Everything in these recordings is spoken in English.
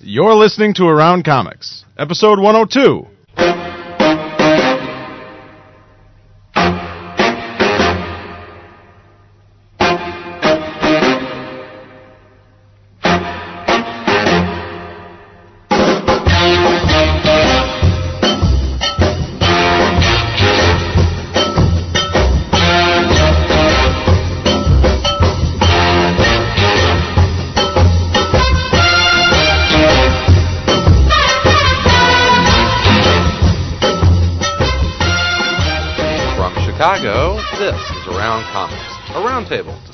You're listening to Around Comics, episode 102.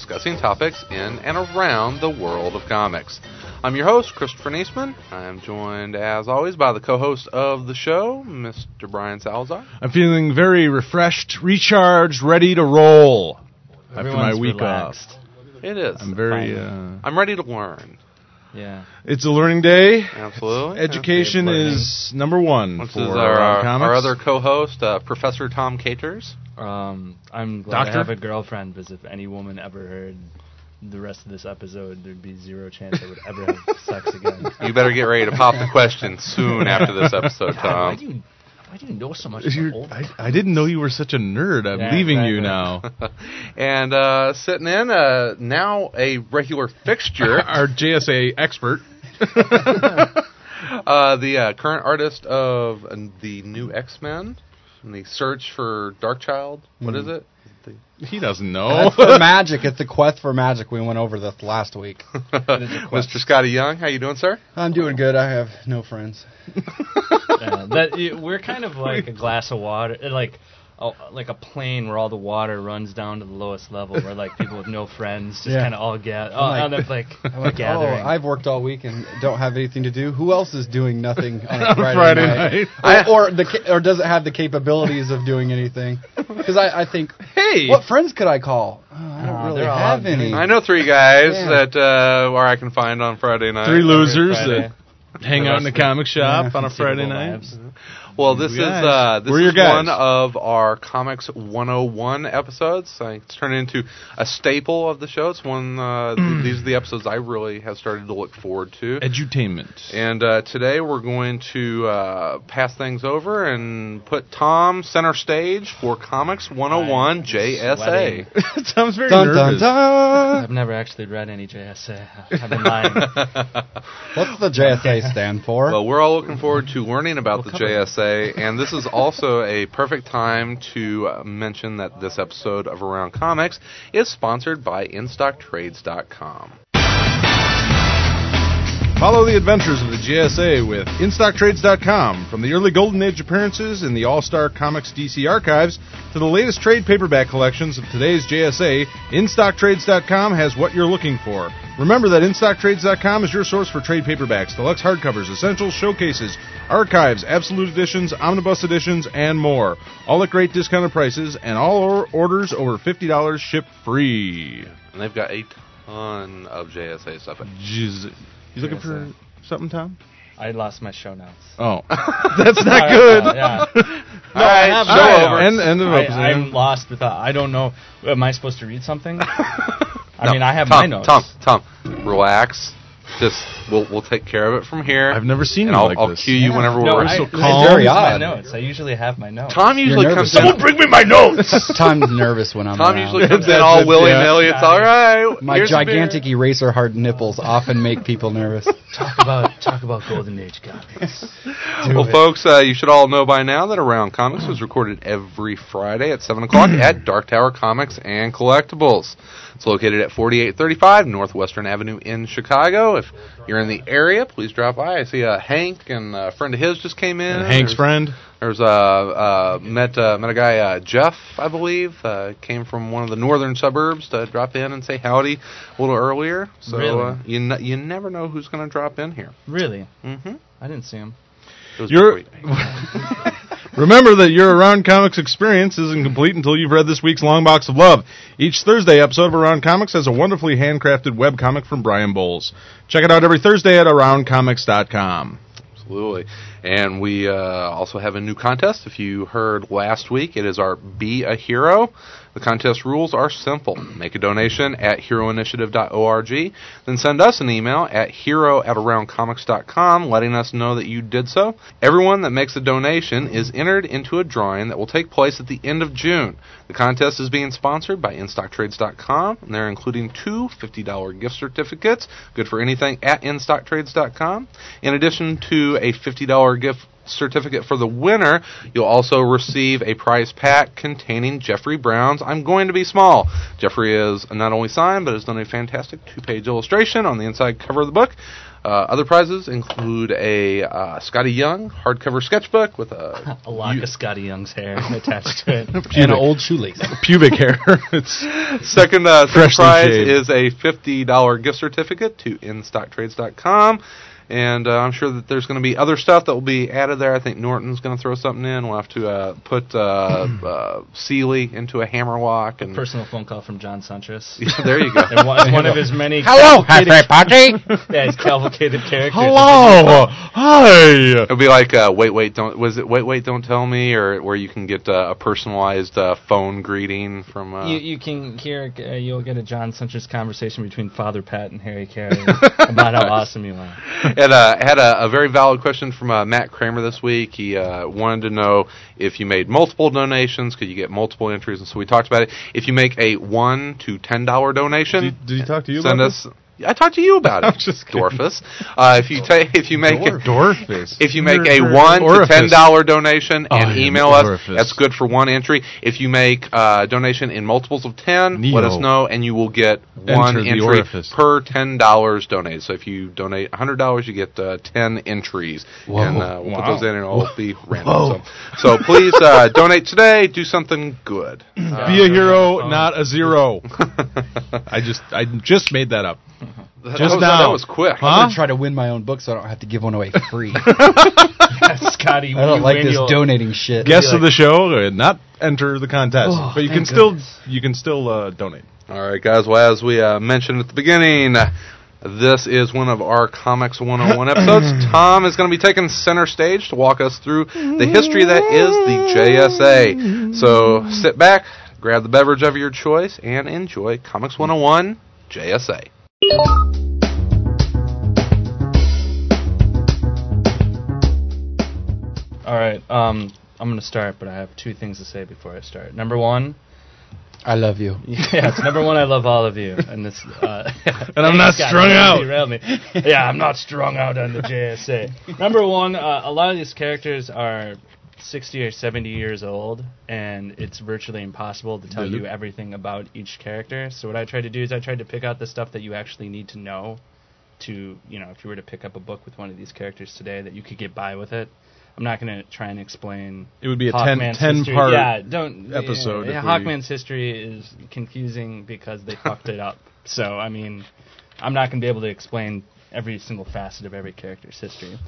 Discussing topics in and around the world of comics. I'm your host, Christopher Neseman. I am joined, as always, by the co-host of the show, Mr. Brian Salazar. I'm feeling very refreshed, recharged, ready to roll after my week relaxed. off. It is. I'm very. Uh, I'm ready to learn. Yeah. it's a learning day. Absolutely. Education learning. is number one This for is our, our, Comics. our other co-host, uh, Professor Tom Caters. Um, I'm glad Doctor? I have a girlfriend because if any woman ever heard the rest of this episode, there'd be zero chance I would ever have sex again. You better get ready to pop the question soon after this episode, God, why do Tom. you why do you know so much? About old I, I didn't know you were such a nerd. I'm Yeah, leaving you now. and uh, sitting in, uh, now a regular fixture, Our JSA expert. uh, the uh, current artist of uh, the new X Men, and the search for Darkchilde. What is hmm. it? He doesn't know. That's for magic. It's the quest for magic. We went over this last week. Mr. Skottie Young, how you doing, sir? I'm doing good. I have no friends. Yeah, that y- we're kind of like a glass of water, like oh, like a plane where all the water runs down to the lowest level, where like people with no friends just Yeah. kind of all gather. Oh, like- on like, I'm like, gathering. oh, I've worked all week and don't have anything to do. Who else is doing nothing on a Friday, Friday night? night. Or, or the ca- or does it have the capabilities of doing anything? Because I, I think, hey, what friends could I call? Oh, I don't really they're all have doing- any. I know three guys Yeah. that uh, where I can find on Friday night. three losers Friday. that hang out in the comic shop Yeah. on a Friday Conceivable night. Lives. Well, this is uh, this is guys. one of our Comics 101 episodes. It's turned into a staple of the show. It's one. Uh, th- these are the episodes I really have started to look forward to. Edutainment. And uh, today we're going to uh, pass things over and put Tom center stage for Comics 101 I'm JSA. sweating. Sounds very Dun dun nervous. dun. I've never actually read any JSA. I've been lying. What's the JSA stand for? Well, we're all looking forward to learning about the cover JSA, and this is also a perfect time to uh, mention that this episode of Around Comics is sponsored by InStockTrades.com. Follow the adventures of the JSA with InStockTrades.com. From the early Golden Age appearances in the All Star Comics DC archives to the latest trade paperback collections of today's JSA, InStockTrades.com has what you're looking for. Remember that InStockTrades.com is your source for trade paperbacks, deluxe hardcovers, essentials, showcases, archives, absolute editions, omnibus editions, and more. All at great discounted prices, and all orders over $50 ship free. And they've got a ton of JSA stuff. Jeez. You looking for something, Tom? I lost my show notes. Oh, that's not good. uh, yeah. All right, I have show no- over. End, end of I, episode. I'm lost without. I don't know. Am I supposed to read something? I No, mean, I have Tom, my notes. Tom, Tom, relax. Just we'll we'll take care of it from here. I've never seen and you I'll, like I'll this. cue you whenever No, we're I, so it's calm. Very my odd. notes. I usually have my notes. Tom usually You're comes nervous. in. bring me my notes. Tom's nervous when I'm Tom around. usually comes in all it, willy yeah. nilly. It's all right. My Here's gigantic eraser hard nipples often make people nervous. Talk about talk about Golden Age comics. Well, folks, uh, you should all know by now that Around Comics was recorded every Friday at 7 o'clock at Dark Tower Comics and Collectibles. It's located at 4835 Northwestern Avenue in Chicago. If you're in the area, please drop by. I see uh, Hank and a friend of his just came in. And Hank's There's- friend. There's uh, uh, met uh, met a guy uh, Jeff, I believe, uh, came from one of the northern suburbs to drop in and say howdy a little earlier. So Really? uh, you n- you never know who's going to drop in here. Really? Mm-hmm. I didn't see him. You're- Remember that your Around Comics experience isn't complete until you've read this week's Long Box of Love. Each Thursday episode of Around Comics has a wonderfully handcrafted webcomic from Brian Bowles. Check it out every Thursday at AroundComics.com. Absolutely. And we uh, also have a new contest. If you heard last week, it is our Be a Hero. The contest rules are simple. Make a donation at heroinitiative.org, then send us an email at hero at aroundcomics.com letting us know that you did so. Everyone that makes a donation is entered into a drawing that will take place at the end of June. The contest is being sponsored by InStockTrades.com, and they're including two $50 gift certificates, good for anything at InStockTrades.com. In addition to a $50 gift certificate for the winner, you'll also receive a prize pack containing Jeffrey Brown's I'm Going to Be Small. Jeffrey is not only signed, but has done a fantastic two page illustration on the inside cover of the book. Uh, other prizes include a uh, Skottie Young hardcover sketchbook with a A lock of Skottie Young's hair attached to it. and an old shoelace. Pubic hair. it's Second, uh, second prize shaved. is a fifty dollar gift certificate to InStockTrades.com. And uh, I'm sure that there's going to be other stuff that will be added there. I think Norton's going to throw something in. We'll have to uh, put uh, uh, Sealy into a hammerlock. And Personal phone call from John Suntress. Yeah, there you go. And one, one of his many Hello, cavalcaded- Happy Party. yeah, his cavalcated characters. hello, hi. It'll be like uh, wait, wait, don't was it wait, wait, don't tell me, or where you can get uh, a personalized uh, phone greeting from. Uh, You, you can hear, uh, you'll get a John Suntress conversation between Father Pat and Harry Caray about how awesome you are. And uh, had a, a very valid question from uh, Matt Kramer this week. He uh, wanted to know if you made multiple donations, could you get multiple entries? And so we talked about it. If you make a one to ten dollar donation, Did, did he talk to you send us. I talked to you about it, I'm just kidding. Dorfus. Uh, if you take, if you make this? Dorfus. if you make You're- a you're one to ten dollar donation Oh, and you're email us, orifice. that's good for one entry. If you make a donation in multiples of ten, let us know, and you will get one Enter entry per ten dollars donated. So if you donate hundred dollars, you get uh, ten entries, Whoa. and uh, we'll Wow. put those in, and it'll be random. So, so please uh, donate today. Do something good. Uh, Be a hero, not a zero. I just I just made that up. That, Just was, now. that was quick. Huh? I'm gonna try to win my own book so I don't have to give one away free. Scotty, I don't you like this you'll- donating shit. Guests like- of the show uh, not enter the contest, Oh, but you can still you can still uh, donate. All right, guys. Well, as we uh, mentioned at the beginning, this is one of our Comics 101 episodes. Tom is going to be taking center stage to walk us through the history that is the JSA. So sit back, grab the beverage of your choice, and enjoy Comics 101 JSA. All right, um, I'm going to start, but I have two things to say before I start. Number one, I love you. yeah, it's number one. I love all of you, and this. Uh, And I'm not strung out. me. Yeah, I'm not strung out on the JSA. number one, uh, a lot of these characters are 60 or 70 years old, and it's virtually impossible to tell you everything about each character. So what I tried to do is I tried to pick out the stuff that you actually need to know to, you know, if you were to pick up a book with one of these characters today, that you could get by with it. I'm not going to try and explain. It would be a 10 Hawkman's 10 history. part yeah, don't episode Yeah, we- Hawkman's history is confusing because they fucked it up. So I mean, I'm not going to be able to explain every single facet of every character's history.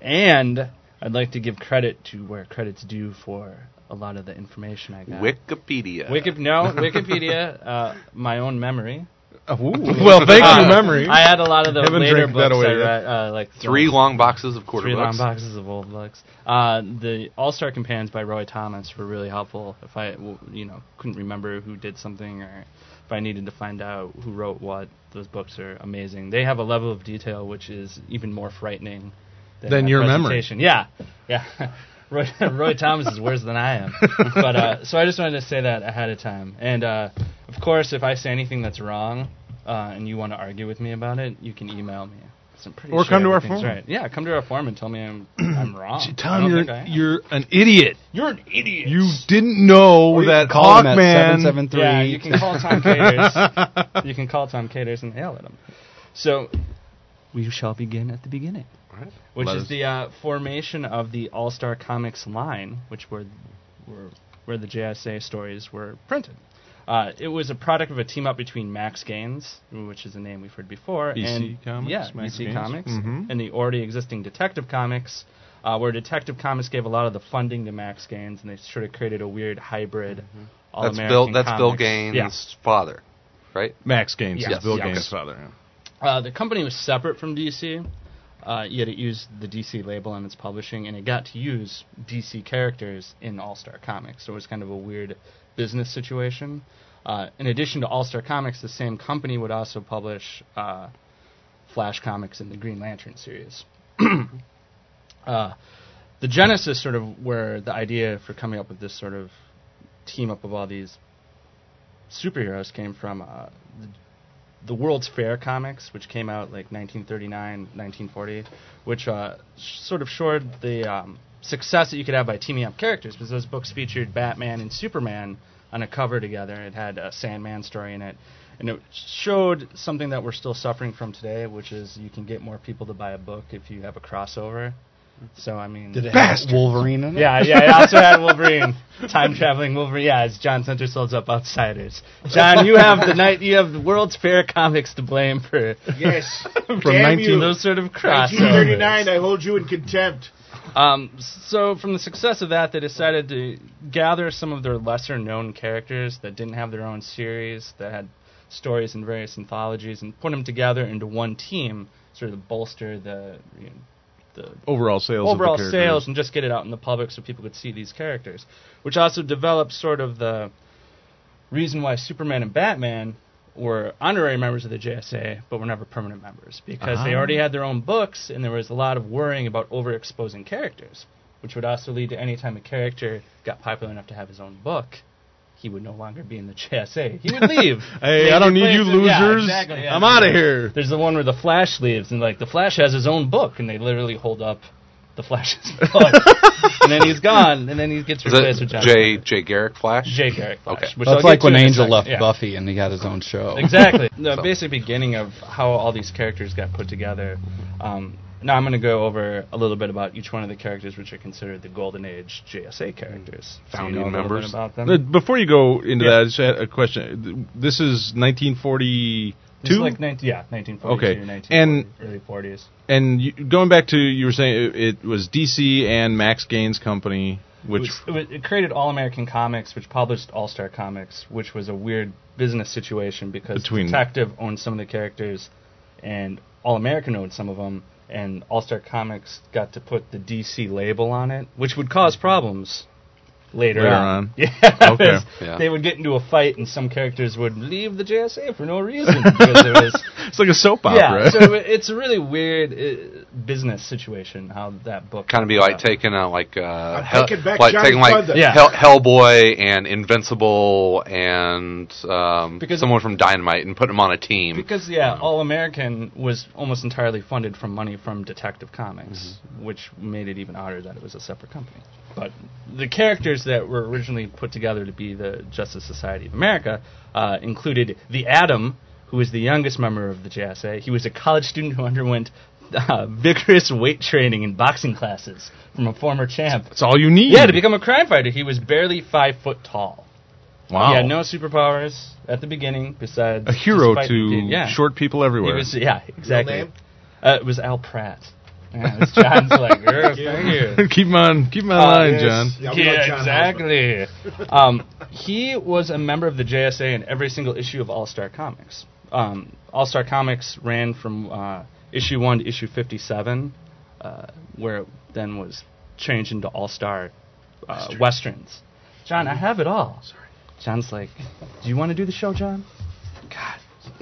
And I'd like to give credit to where credit's due for a lot of the information I got. Wikipedia. Wiki, no, Wikipedia, uh, my own memory. well, thank Uh, you, memory. I had a lot of the Haven't later drank that books away I yet. read, uh, like Three long boxes of quarter three long books. boxes of old books. Uh, the All Star Companions by Roy Thomas were really helpful. If I, w- you know, couldn't remember who did something, or if I needed to find out who wrote what, those books are amazing. They have a level of detail which is even more frightening than, Than your memory. Yeah, yeah. Roy, Roy Thomas is worse than I am. but uh, so I just wanted to say that ahead of time. And uh, of course, if I say anything that's wrong, uh, and you want to argue with me about it, you can email me. Or sure come to our forum. Right. Yeah, come to our forum and tell me I'm I'm wrong. Tell I him you're think I am. you're an idiot. You're an idiot. You didn't know Or that call him Hawkman. 773. yeah, you can call Tom Caters. you can call Tom Caters and yell at him. So we shall begin at the beginning, Alright. which Let is us- the uh, formation of the All Star Comics line, which were, were where the JSA stories were printed. Uh, it was a product of a team up between Max Gaines, which is a name we've heard before, EC and Comics, yeah, Max EC Gaines. Comics, Mhm. and the already existing Detective Comics, uh, where Detective Comics gave a lot of the funding to Max Gaines, and they sort of created a weird hybrid. Mm-hmm. That's All-American Bill. That's Bill. Gaines' Yeah. father, right? Max Gaines Yes, is Bill yes. Gaines' father. yeah. Uh, the company was separate from DC, uh, yet it used the DC label on its publishing, and it got to use DC characters in All Star Comics. So it was kind of a weird business situation. Uh, in addition to All Star Comics, the same company would also publish uh, Flash comics and the Green Lantern series. uh, the genesis, sort of, where the idea for coming up with this sort of team up of all these superheroes came from the, the World's Fair comics, which came out like 1939, 1940, which uh, sh- sort of showed the um, success that you could have by teaming up characters, because those books featured Batman and Superman on a cover together. It had a Sandman story in it, and it showed something that we're still suffering from today, which is you can get more people to buy a book if you have a crossover. So I mean, Did it have Wolverine in it? yeah, yeah. It also had Wolverine, time traveling Wolverine. Yeah, as John Center holds up Outsiders. John, you have the night. You have the World's Fair comics to blame for Yes. From Damn 19 you. those sort of crossovers. 1939, I hold you in contempt. Um, so from the success of that, they decided to gather some of their lesser known characters that didn't have their own series, that had stories in various anthologies, and put them together into one team, sort of bolster the you know, the Overall sales. overall of the sales and just get it out in the public so people could see these characters. Which also developed sort of the reason why Superman and Batman were honorary members of the JSA, but were never permanent members because they Ah. already had their own books, and there was a lot of worrying about overexposing characters, which would also lead to any time a character got popular enough to have his own book. He would no longer be in the JSA. He would leave. Hey, I don't need you him- yeah, losers. exactly, yeah. I'm out of here. There's the one where the Flash leaves, and like the Flash has his own book, and they literally hold up the Flash's book, and then he's gone, and then he gets Is replaced with John Jay Connor. Jay Garrick Flash? Jay Garrick Flash. Okay. which I'll That's like when Angel left Yeah. Buffy and he got his own show. Exactly. The So- basic beginning of how all these characters got put together. Um, now I'm going to go over a little bit about each one of the characters, which are considered the Golden Age JSA characters. So you Founding know a little bit members. about Uh, them. Before you go into Yeah. that, I just had a question. This is 1942. This is like 19, yeah, 1942, Okay. 1940, And- early 40s. and you, going back to you were saying it, it was DC and Max Gaines Company, which it, was, it, was, it created All American Comics, which published All Star Comics, which was a weird business situation because Between- Detective owned some of the characters, and All American owned some of them, and All Star Comics got to put the DC label on it, which would cause problems later, Later on. on. Yeah, Okay. because Yeah. they would get into a fight, and some characters would leave the JSA for no reason because it was it's like a soap opera. yeah. So it's really weird uh, business situation how that book Kind of be like up. taking a like uh, I'm Hell- taking back like John's taking like. Yeah. Hell, Hellboy and Invincible and um, Because- someone from Dynamite and put them on a team. Because yeah, All American was almost entirely funded from money from Detective Comics, which made it even odder that it was a separate company. But the characters that were originally put together to be the Justice Society of America uh, included the Atom, who was the youngest member of the JSA. He was a college student who underwent uh, vigorous weight training and boxing classes from a former champ. That's all you need. Yeah, to become a crime fighter, he was barely five foot tall. wow. He had no superpowers at the beginning besides a hero just to yeah. short people He everywhere. was yeah, exactly. name? Uh, it was Al Pratt. Yeah, it was John's like, "Yeah, thank you. keep him on, keep him on Uh, line, yes. John. Yeah, Yeah, John exactly. um, he was a member of the JSA in every single issue of All Star Comics. Um, All Star Comics ran from uh, issue one to issue fifty-seven, uh, where it then was changed into All Star uh, Westerns. John, I have it all. Sorry. John's like, "Do you want to do the show, John?" God.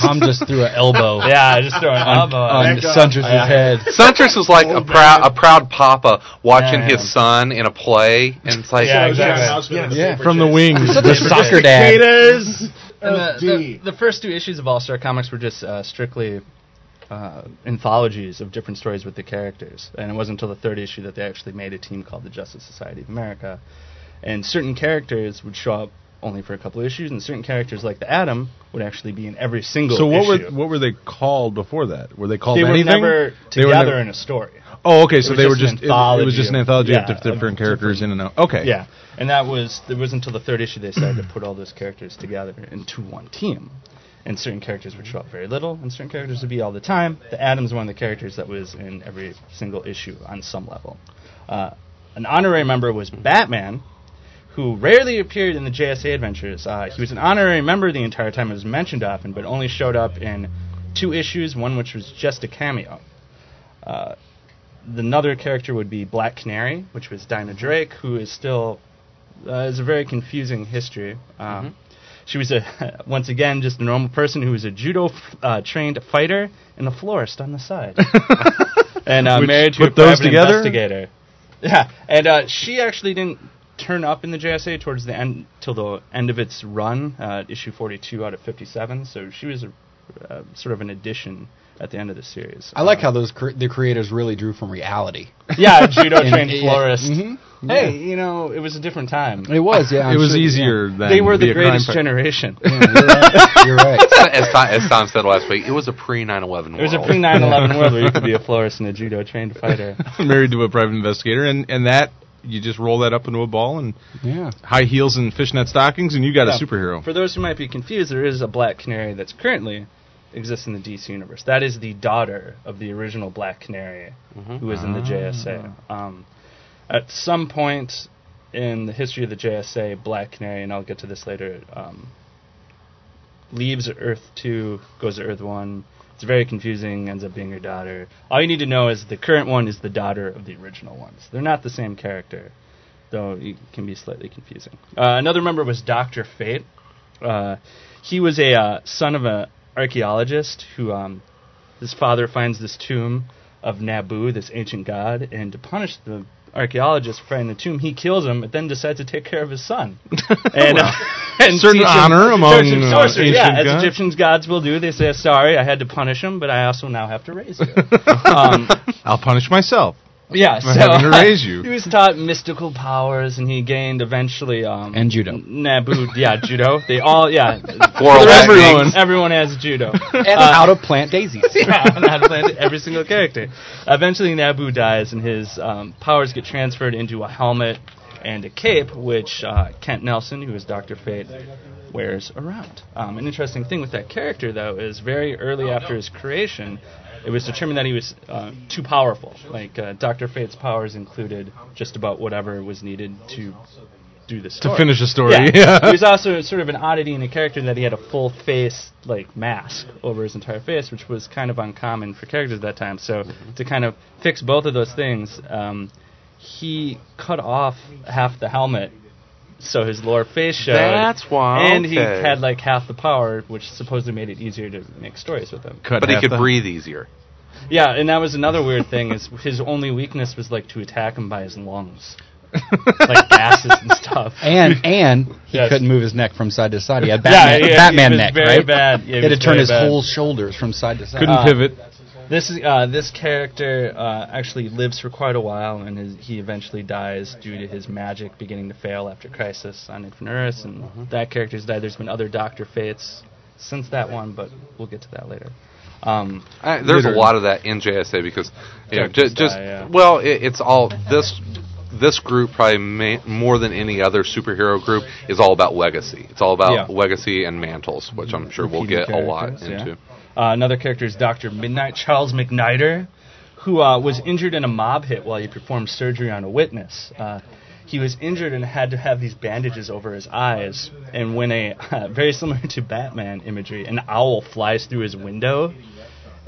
Tom just threw an elbow Yeah, I just throw an elbow. on Back up. Suntress's Yeah. head. Suntress was like a Old proud a proud papa watching Yeah, yeah. his son in a play, and it's like Yeah, I was at an exactly. announcement in the Yeah, From the wings. The soccer dad. Cicadas And the, the, the first two issues of All Star Comics were just uh, strictly uh, anthologies of different stories with the characters, and it wasn't until the third issue that they actually made a team called the Justice Society of America. And certain characters would show up only for a couple of issues, and certain characters like the Atom would actually be in every single. So what issue. were what were they called before that? Were they called they were anything? never They were together never- in a story. Oh, okay. So they were just it, it was just an anthology yeah, of different characters different- in and out. Okay. Yeah, and that was it was until the third issue they decided to put all those characters together into one team. And certain characters would show up very little, and certain characters would be all the time. The Atom's one of the characters that was in every single issue on some level. Uh, an honorary member was Batman, who rarely appeared in the JSA adventures. Uh, he was an honorary member the entire time it was mentioned often, but only showed up in two issues, one which was just a cameo. Uh, another character would be Black Canary, which was Dinah Drake, who is still uh, is a very confusing history. Um, She was a once again just a normal person who was a judo f- uh, trained fighter and a florist on the side, and uh, Which married to a those private together? investigator. Yeah, and uh, she actually didn't turn up in the JSA towards the end till the end of its run, uh, issue 42 out of 57. So she was a, uh, sort of an addition at the end of the series. I like how those cre- the creators really drew from reality. yeah, judo And- trained yeah, florist. mhm, Hey, you know, it was a different time. It was, yeah. I'm it was sure- easier than They were the greatest generation. Yeah, you're right. You're right. as, Tom, as Tom said last week, it was a pre 9 11 world. It was a pre 9/11 world where you could be a florist and a judo trained fighter. married to a private investigator, and and that you just roll that up into a ball and Yeah. high heels and fishnet stockings, and you got Yeah. a superhero. For those who might be confused, there is a Black Canary that's currently exists in the DC universe. That is the daughter of the original Black Canary, who is in the JSA. Um, at some point in the history of the JSA, Black Canary, and I'll get to this later, um, leaves Earth 2, goes to Earth 1. It's very confusing, ends up being her daughter. All you need to know is the current one is the daughter of the original ones. They're not the same character, though it can be slightly confusing. Uh, another member was Dr. Fate. Uh, he was a uh, son of an archaeologist who um, his father finds this tomb of Nabu, this ancient god, and to punish the archaeologist for finding the tomb, he kills him, but then decides to take care of his son. and, uh, and Certain teach him- honor among, him uh, sorcery. yeah, ancient as gods. Egyptian gods will do. They say, "Sorry, I had to punish him, but I also now have to raise you." um, I'll punish myself. Yeah, so having to raise you. he was taught mystical powers, and he gained eventually um, And judo. Nabu, yeah, judo. They all, yeah, For everyone, everyone has judo. And Uh, how to plant daisies. yeah, and how to play it, every single character. Eventually, Nabu dies, and his um, powers get transferred into a helmet and a cape, which uh, Kent Nelson, who is Doctor Fate, wears around. Um, an interesting thing with that character, though, is very early after his creation, it was determined that he was uh, too powerful. Like uh, Doctor Fate's powers included just about whatever was needed to do the story. To finish the story. Yeah. Yeah. he was also sort of an oddity in a character that he had a full face like mask over his entire face, which was kind of uncommon for characters at that time. So to kind of fix both of those things, um, he cut off half the helmet so his lower face showed. That's why, And he had like half the power, which supposedly made it easier to make stories with him. Cut But he could the- breathe easier. Yeah, and that was another weird thing is his only weakness was like to attack him by his lungs, like gases and stuff. And and he Yes. couldn't move his neck from side to side. He had Yeah, Batman, he- he Batman was neck, very right? bad. Yeah, he he had to turn his bad. whole shoulders from side to side. Couldn't Uh, pivot. This uh, this character uh, actually lives for quite a while, and his, he eventually dies due to his magic beginning to fail after Crisis on Infinite Earths, and Mm-hmm. that character's died. There's been other Doctor Fates since that one, but we'll get to that later. Um, Uh, there's Literally. a lot of that in JSA because you know, Characters just, just die, yeah. well, it, it's all this this group probably ma- more than any other superhero group is all about legacy. It's all about Yeah. legacy and mantles, which I'm sure we'll get a lot into. yeah. Uh, another character is Doctor Midnight, Charles McNider, who uh, was injured in a mob hit while he performed surgery on a witness. Uh, he was injured and had to have these bandages over his eyes. And when a very similar to Batman imagery, an owl flies through his window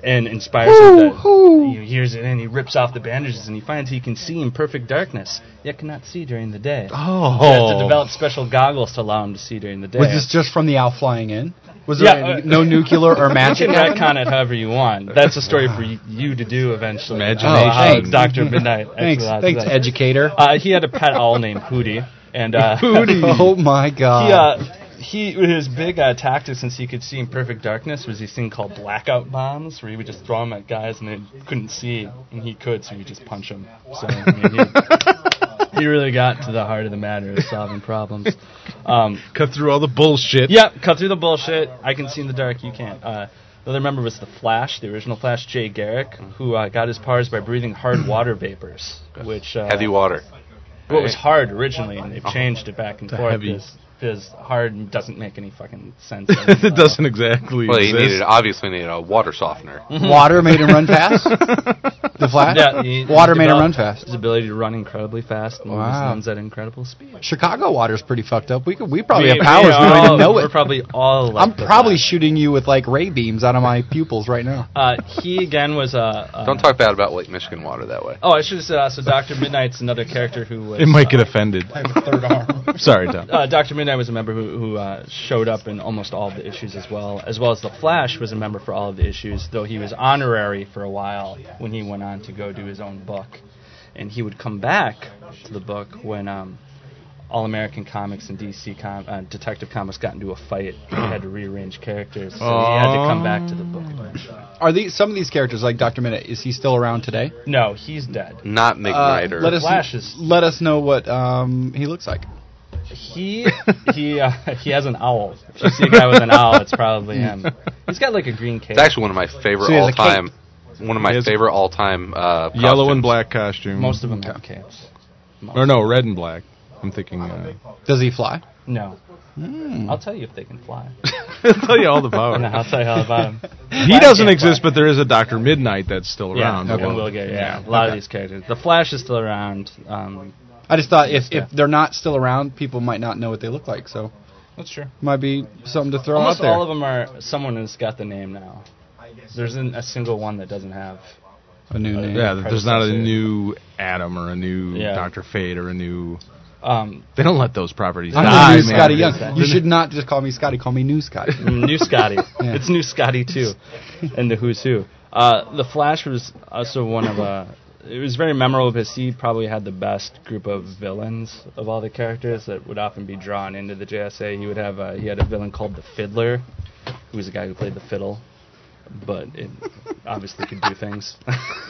and inspires him. He hears it and he rips off the bandages and he finds he can see in perfect darkness, yet cannot see during the day. Oh. He has to develop special goggles to allow him to see during the day. Was this just from the owl flying in? Was there Yeah, any- uh, no nuclear or You magic? can happening? retcon it however you want. That's a story for y- you to do eventually. Imagination. Uh, thanks. Doctor Midnight. Thanks, actually thanks, educator. Uh, he had a pet owl named Hootie, and uh, oh my god! uh, he his big uh, tactic since he could see in perfect darkness was these thing called blackout bombs, where he would just throw them at guys and they couldn't see, and he could, so he would just punch them. So I mean, he, he really got to the heart of the matter of solving problems. Um, Cut through all the bullshit. Yep, cut through the bullshit. I can see in the dark. You can't. Uh, the other member was the Flash, the original Flash, Jay Garrick, who uh, got his powers by breathing hard water vapors, which uh, Heavy water. What was hard originally, and they've changed it back and To forth. heavy. Because because hard and doesn't make any fucking sense. it doesn't exactly Well, he exist. needed obviously needed a water softener. Water made him run fast. The Flash. Yeah, he- Water he made him run fast. His ability to run incredibly fast and move his Wow. limbs at incredible speed. Chicago water's pretty fucked up. We could, we probably We- have powers. we We don't all- even know We're it. probably all. I'm left with probably that. shooting you with like ray beams out of my pupils right now. Uh, he again was a. Uh, Don't talk bad about Lake Michigan water that way. Oh, I should have said. Uh, so Doctor Midnight's another character who was. It might get uh, offended. I have a third arm. Sorry, Tom. Uh, Doctor Midnight was a member who, who uh, showed up in almost all of the issues as well, as well as the Flash was a member for all of the issues, though he was honorary for a while when he went on to go do his own book, and he would come back to the book when um, All American Comics and DC Com- uh, Detective Comics got into a fight. He had to rearrange characters, so he had to come back to the book. Are these some of these characters like Doctor Minute? Is he still around today? No, he's dead. Not Uh, Migniter. let us Flash is- let us know what um, he looks like. He he uh, he has an owl. If you see a guy with an owl, it's probably him. He's got like a green cape. it's actually one of my favorite So he has a all time. One of my He has favorite all time. Uh, Yellow and costumes. black costume. Most of them have capes. Most. Or no, red and black. I'm thinking. Uh, Does he fly? No. I'll tell you if they can fly. I'll tell you all the power. No, I'll tell you all about him. He doesn't exist, but there is a Doctor Midnight that's still Yeah, around. okay. Well, we'll get yeah, a lot of these characters. The Flash is still around. Um, I just thought if, Yeah. if they're not still around, people might not know what they look like. So that's true. might be something to throw Almost out there. all of them are someone who's got the name now. There isn't a single one that doesn't have. a new name. Yeah, there's not a predecessor. new Atom or a new Yeah. Doctor Fate or a new. Um, They don't let those properties I'm die, the new man. Skottie Young. You should not just call me Scotty. Call me New Scotty. new Scotty. Yeah. It's new Scotty too, and the Who's Who. Uh, the Flash was also one of uh, it was very memorable because he probably had the best group of villains of all the characters that would often be drawn into the JSA. He would have uh, he had a villain called the Fiddler, who was a guy who played the fiddle, but it obviously could do things.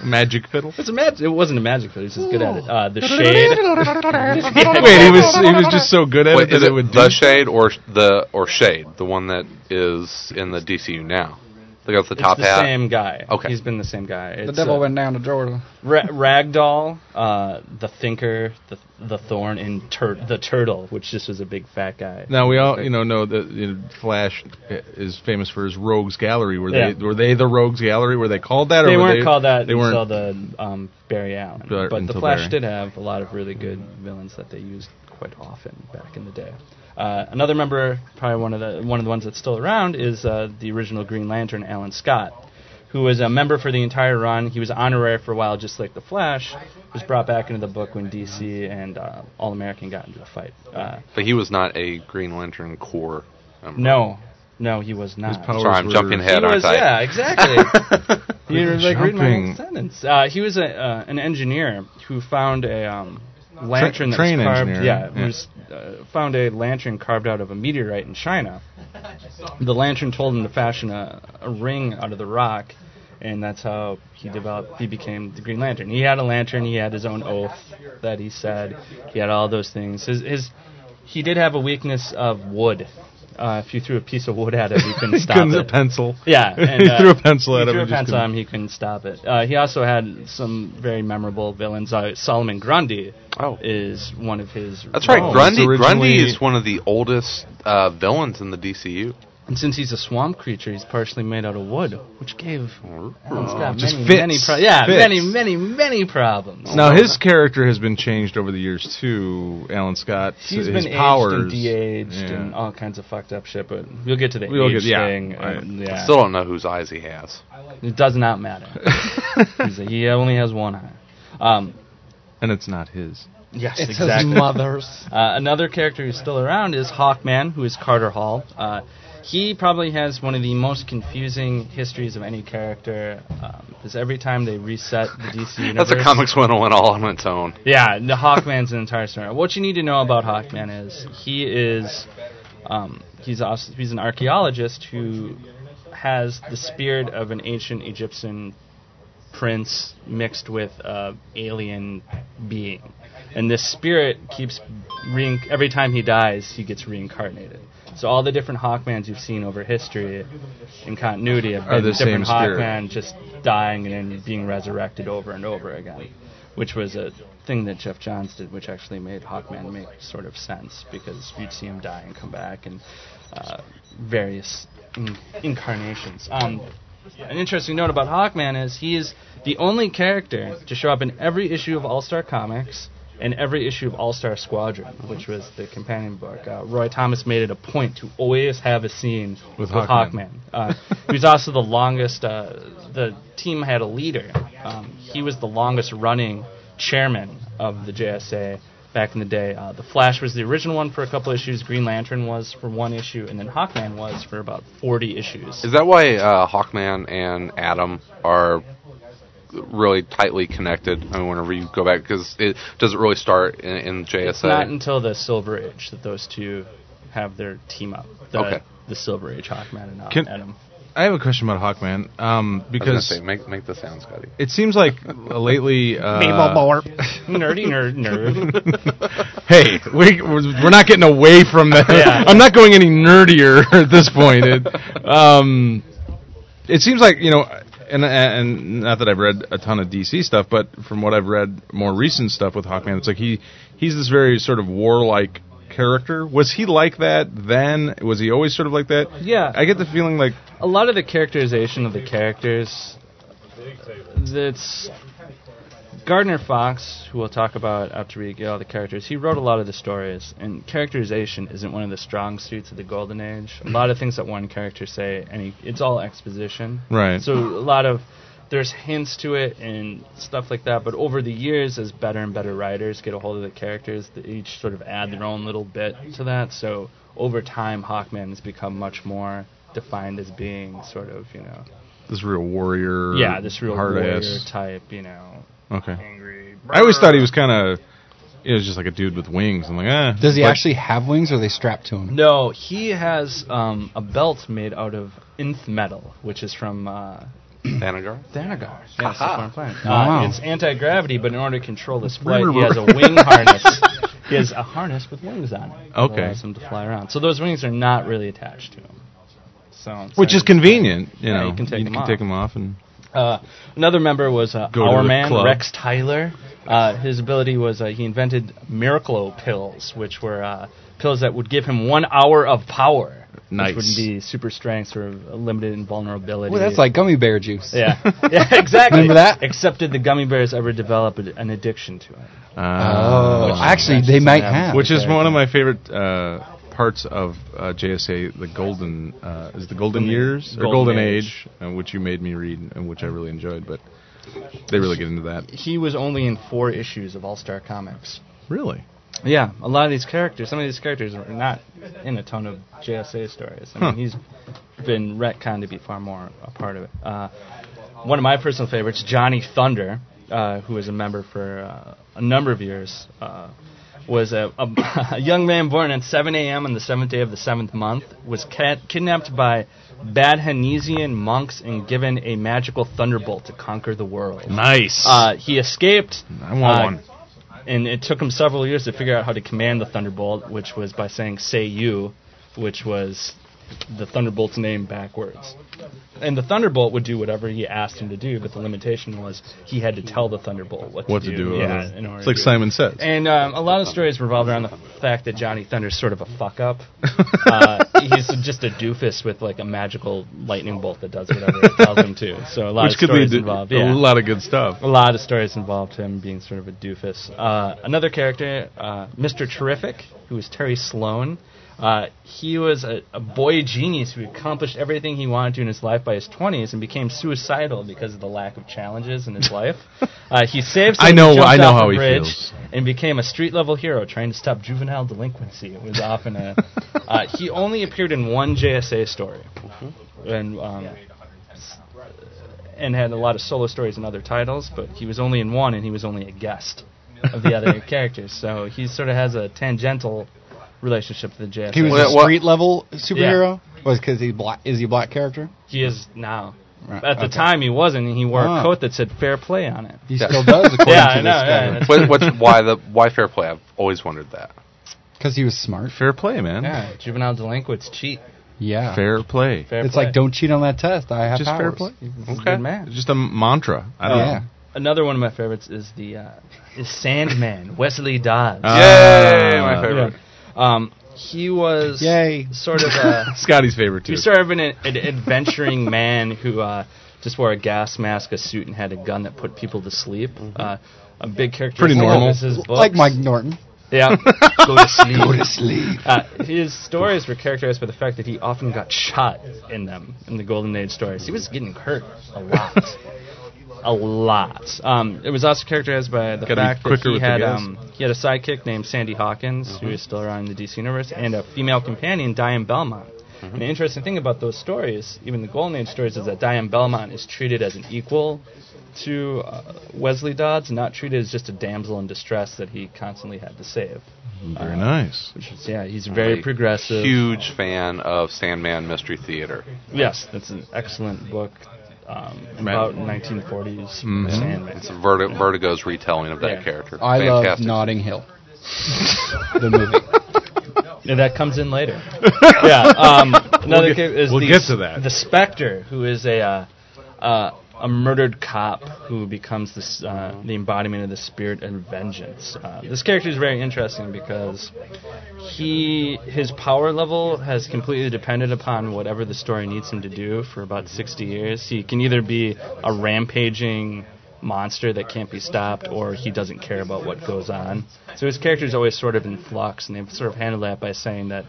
Magic fiddle. it's a mag- It wasn't a magic fiddle. He was just good at it. Uh, the Shade. Wait, he was he was just so good at Wait, it that is it it would do. the Shade or the or Shade, the one that is in the DCU now? They got the It's top the hat. same guy. Okay. He's been the same guy. the devil uh, went down to Jordan. Ra- Ragdoll, uh, the Thinker, the the Thorn, and tur- the Turtle, which just was a big fat guy. Now we all, you know, know that you know, Flash is famous for his Rogues Gallery. Were Yeah. they were they the Rogues Gallery? Were they called that? Or They were weren't called that They until weren't. the um, Barry Allen, But- but the Flash Barry. did have a lot of really good villains that they used quite often back in the day. Uh, another member, probably one of the one of the ones that's still around, is uh, the original Green Lantern, Alan Scott, who was a member for the entire run. He was honorary for a while, just like the Flash. Was brought back into the book when DC and uh, All American got into a fight. Uh, But he was not a Green Lantern Corps. member. no, no, he was not. Sorry, I'm jumping ahead, aren't I? yeah, exactly. you were like reading my Jumping. sentence. Uh, he was a, uh, an engineer who found a um, lantern that train carved. engineer, Yeah, yeah. Was, uh, found a lantern carved out of a meteorite in China. The lantern told him to fashion a, a ring out of the rock, and that's how he developed. He became the Green Lantern. He had a lantern. He had his own oath that he said. He had all those things. His, his he did have a weakness of wood. Uh, if you threw a piece of wood at him, he couldn't stop couldn't it. a pencil. Yeah, and, he uh, threw a pencil he at him. threw a pencil at him. He couldn't stop it. Uh, he also had some very memorable villains. Uh, Solomon Grundy Oh. is one of his. That's right. Oh, Grundy. Grundy is one of the oldest uh, villains in the DCU. And since he's a swamp creature, he's partially made out of wood, which gave Alan Scott just many, fits. many pro- yeah, Fits. many, many, many problems. Now his character has been changed over the years too. Alan Scott. He's his been powers aged and de-aged Yeah. and all kinds of fucked up shit, but we'll get to the We'll age get- yeah, thing. right. and, yeah. Still don't know whose eyes he has. it does not matter. He's a, he only has one eye. Um, and it's not his. yes, It's exactly. his mother's. Uh, another character who's still around is Hawkman, who is Carter Hall. Uh, he probably has one of the most confusing histories of any character, because every time they reset the DC universe, That's a Comics 101 all on its own. yeah, the Hawkman's an entire story. What you need to know about Hawkman is he is um, he's also, he's an archaeologist who has the spirit of an ancient Egyptian prince mixed with a alien being, and this spirit keeps rein- every time he dies, he gets reincarnated. So all the different Hawkmans you've seen over history in continuity have been the different. Hawkman just dying and then being resurrected over and over again, which was a thing that Geoff Johns did, which actually made Hawkman make sort of sense because you'd see him die and come back and uh, various in- incarnations. Um, an interesting note about Hawkman is he is the only character to show up in every issue of All Star Comics and every issue of All Star Squadron, which was the companion book. Uh, Roy Thomas made it a point to always have a scene With with, Hawkman. Hawkman. Uh, he was also the longest. Uh, the team had a leader. Um, he was the longest running chairman of the JSA back in the day. Uh, the Flash was the original one for a couple issues. Green Lantern was for one issue, and then Hawkman was for about 40 issues. Is that why uh, Hawkman and Atom are really tightly connected? I mean, whenever you go back, because it doesn't really start in, in JSA. It's not until the Silver Age that those two have their team up. The, Okay. The Silver Age, Hawkman and Can- Atom. I have a question about Hawkman um, I was because say, make make the sound, Scotty. it seems like lately. Uh, Nerdy nerd nerd. hey, we, we're we're not getting away from that. Yeah. I'm not going any nerdier at this point. It, um, it seems like you know, and and not that I've read a ton of DC stuff, but from what I've read, more recent stuff with Hawkman, it's like he he's this very sort of warlike character. Was he like that then? Was he always sort of like that? Yeah. I get the feeling like a lot of the characterization of the characters that's Gardner Fox, who we'll talk about after we get all the characters, he wrote a lot of the stories, and characterization isn't one of the strong suits of the Golden Age. A lot of things that one character say, and he, it's all exposition. Right. So a lot of there's hints to it and stuff like that, but over the years, as better and better writers get a hold of the characters, they each sort of add their own little bit to that. So over time, Hawkman has become much more defined as being sort of, you know, this real warrior. yeah, this real warrior ass. type, you know, Okay. angry. I always thought he was kind of. It was just like a dude with wings. I'm like, ah. Does he but- actually have wings, or are they strapped to him? No, he has um, a belt made out of nth metal, which is from uh, Thanagar? Thanagar. Yeah, it's a foreign. Wow. Uh, it's anti-gravity, but in order to control this flight, he has a wing harness. He has a harness with wings on it. Okay. allows him to fly around. So those wings are not really attached to him. So, Which is so- convenient, you Yeah, know. you can take 'em can off. take 'em off and. Uh, another member was uh, Go to our the man club. Rex Tyler. Uh, his ability was uh, he invented Miraclo pills, which were uh, pills that would give him one hour of power. Nice. Which wouldn't be super strength, sort of limited invulnerability. Well, that's like gummy bear juice. yeah, yeah, exactly. Remember that? Except did the gummy bears ever develop a- an addiction to it? Oh, Uh, actually, they might have. which is one of my favorite uh, parts of uh, JSA, the Golden uh, is the Golden Golden- Years or Golden Golden Age. Age, uh, which you made me read and which I really enjoyed. But they really get into that. He was only in four issues of All Star Comics. Really, Yeah, a lot of these characters, some of these characters are not in a ton of JSA stories. I mean, he's been retconned to be far more a part of it. Uh, one of my personal favorites, Johnny Thunder, uh, who was a member for uh, a number of years, uh, was a, a, a young man born at 7 a.m. on the seventh day of the seventh month, was cat- kidnapped by Badhanesian monks and given a magical thunderbolt to conquer the world. nice. Uh, he escaped. I want uh, one. And it took him several years to figure out how to command the Thunderbolt, which was by saying "Cei-U," which was the Thunderbolt's name backwards. And the Thunderbolt would do whatever he asked him to do, but the limitation was he had to tell the Thunderbolt what, What to do? Yeah, uh, in order it's like to- Simon says. and um, a lot of stories revolve around the fact that Johnny Thunder's sort of a fuck up. uh, he's just a doofus with like a magical lightning bolt that does whatever it tells him to. So a lot which of could stories to involved. a lot of good stuff. A lot of stories involved him being sort of a doofus. Uh, another character, uh, Mr. Terrific, who is Terry Sloane. Uh, he was a, a boy genius who accomplished everything he wanted to in his life by his 20s and became suicidal because of the lack of challenges in his life. Uh, he saved I know- I know how he bridge feels. and became a street level hero trying to stop juvenile delinquency. It was often a. Uh, he only appeared in one JSA story, and um, and had a lot of solo stories and other titles, but he was only in one, and he was only a guest of the other characters. So he sort of has a tangential relationship to the JSA. He was Well, a what- street level superhero. Was because he black? Is he a black character? He is now. Right, At the okay. time, he wasn't, and he wore Ah. a coat that said "Fair Play" on it. He still does. According Yeah, to I this know, guy. yeah, that's- what, what's why the why fair play? I've always wondered that. Because he was smart. Fair play, man. Yeah, juvenile delinquents cheat. Yeah. Fair play. Fair it's play. like don't cheat on that test. I have Just fair powers. play. He's a Okay. good man. Just a mantra. I don't Yeah. know. Another one of my favorites is the uh, is Sandman Wesley Dodds. Uh, Yay, my favorite. Yeah. Um, he was Yay. sort of a Scotty's favorite too. he was sort of an, an adventuring man who uh, just wore a gas mask, a suit, and had a gun that put people to sleep. Uh, a big character. Pretty normal. His books. Like Mike Norton. Yeah. Go to sleep. Go to sleep. Uh, his stories were characterized by the fact that he often got shot in them in the Golden Age stories. He was getting hurt a lot, a lot. Um, it was also characterized by the Gotta fact that he had um, he had a sidekick named Sandy Hawkins, who is still around in the DC universe, and a female companion, Dian Belmont. And the interesting thing about those stories, even the Golden Age stories, is that Dian Belmont is treated as an equal to uh, Wesley Dodds, not treated as just a damsel in distress that he constantly had to save. Very nice. Which is, yeah, he's very a progressive. Huge fan of Sandman Mystery Theater. Yes, that's an excellent book um, about 1940s Mhm. Sandman. It's Verti- Vertigo's retelling of that Yeah. character. I love Fantastic. Notting Hill. the movie. Yeah, that comes in later. yeah, um, another get- is we'll the, get to that. The Spectre, who is a uh, uh, a murdered cop who becomes this, uh, the embodiment of the spirit of vengeance. Uh, this character is very interesting because he his power level has completely depended upon whatever the story needs him to do for about 60 years. He can either be a rampaging monster that can't be stopped or he doesn't care about what goes on. So his character is always sort of in flux and they've sort of handled that by saying that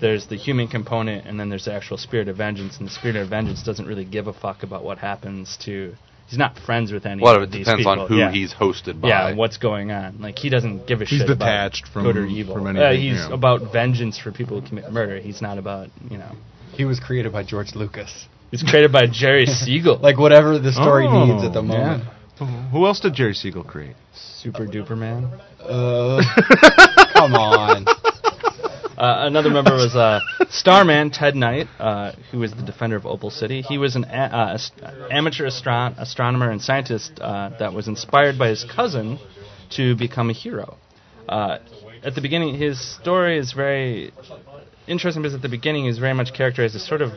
there's the human component and then there's the actual spirit of vengeance and the spirit of vengeance doesn't really give a fuck about what happens to he's not friends with any A lot of of it these depends people. on who yeah. he's hosted by. Yeah, what's going on? Like he doesn't give a He's shit detached about from- good or evil. from Uh, he's yeah. about vengeance for people who commit murder. He's not about you know. He was created by George Lucas. He's created by Jerry Siegel. Like whatever the story Oh, needs at the moment. Who else did Jerry Siegel create? Super Duper Man. Uh, come on. Uh, another member was uh, Starman Ted Knight, uh, who was the defender of Opal City. He was an a- uh, ast- amateur astron- astronomer and scientist uh, that was inspired by his cousin to become a hero. Uh, at the beginning, his story is very interesting because at the beginning, he's very much characterized as sort of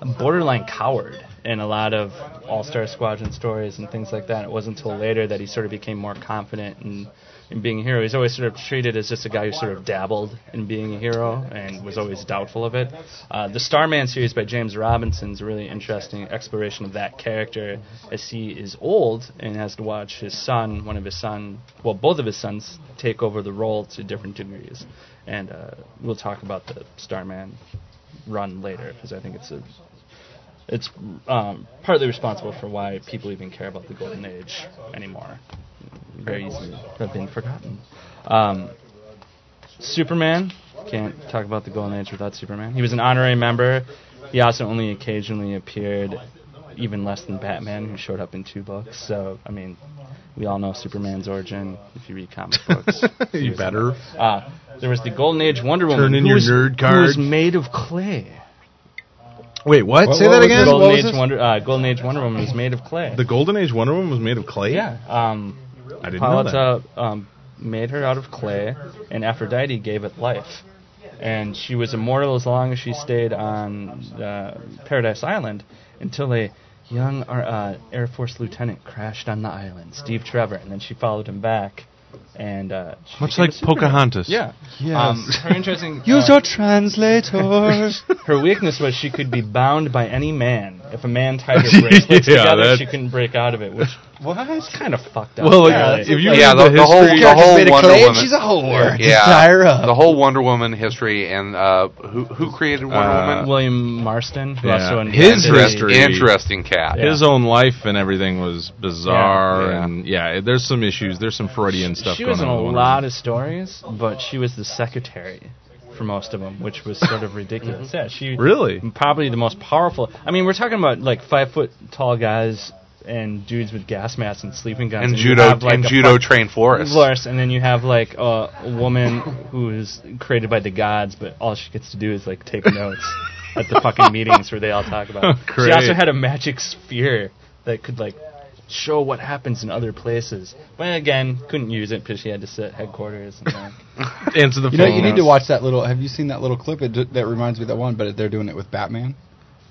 a borderline coward in a lot of All Star Squadron stories and things like that. It wasn't until later that he sort of became more confident in, in being a hero. He's always sort of treated as just a guy who sort of dabbled in being a hero and was always doubtful of it. Uh, the Starman series by James Robinson is a really interesting exploration of that character as he is old and has to watch his son, one of his son, well, both of his sons, take over the role to different degrees. And uh, we'll talk about the Starman run later because I think it's a it's um, partly responsible for why people even care about the Golden Age anymore. Very easy to have been forgotten. Um, Superman can't talk about the Golden Age without Superman. He was an honorary member. He also only occasionally appeared, even less than Batman, who showed up in two books. So I mean, we all know Superman's origin if you read comic books. you better. Uh, there was the Golden Age Wonder Woman, Turn in who your was- nerd who was made of clay. Wait, what? What- Say what that again. Golden What was Age this? Wonder uh, Golden Age Wonder Woman was made of clay. The Golden Age Wonder Woman was made of clay. yeah, um, I didn't know that. Um, made her out of clay, and Aphrodite gave it life. And she was immortal as long as she stayed on uh, Paradise Island until a young uh, Air Force lieutenant crashed on the island, Steve Trevor, and then she followed him back. And uh, Much like. Pocahontas. Yeah. Yes. Um, her interesting. Use uh, your translator. her weakness was she could be bound by any man. If a man tied her bracelets Yeah, together, she couldn't break out of it, which what? is kind of fucked up. Well, Yeah, if you Yeah, read the- the, the whole- the whole Wonder clay Woman. she's a whore. Just Yeah, tie her up. the whole Wonder Woman history and uh, who who created Wonder Uh, Woman? William Marston, who Yeah. also His invented history- Interesting cat. Yeah. his own life and everything was bizarre, Yeah. Yeah. and yeah, there's some issues. There's some Freudian stuff She going was in on. a Wonder lot Woman. of stories, but she was the secretary for most of them, which was sort of ridiculous. Yeah, she Really? probably the most powerful. I mean, we're talking about like five foot tall guys and dudes with gas masks and sleeping guns and you judo have, like, and judo trained Flores. Flores, and then you have like a, a woman who is created by the gods, but all she gets to do is like take notes at the fucking meetings where they all talk about. it. She also had a magic sphere that could like show what happens in other places, but again, couldn't use it because she had to sit headquarters. And, uh, Answer the You know, you need to watch that little. Have you seen that little clip? It, d- that reminds me of that one, but they're doing it with Batman.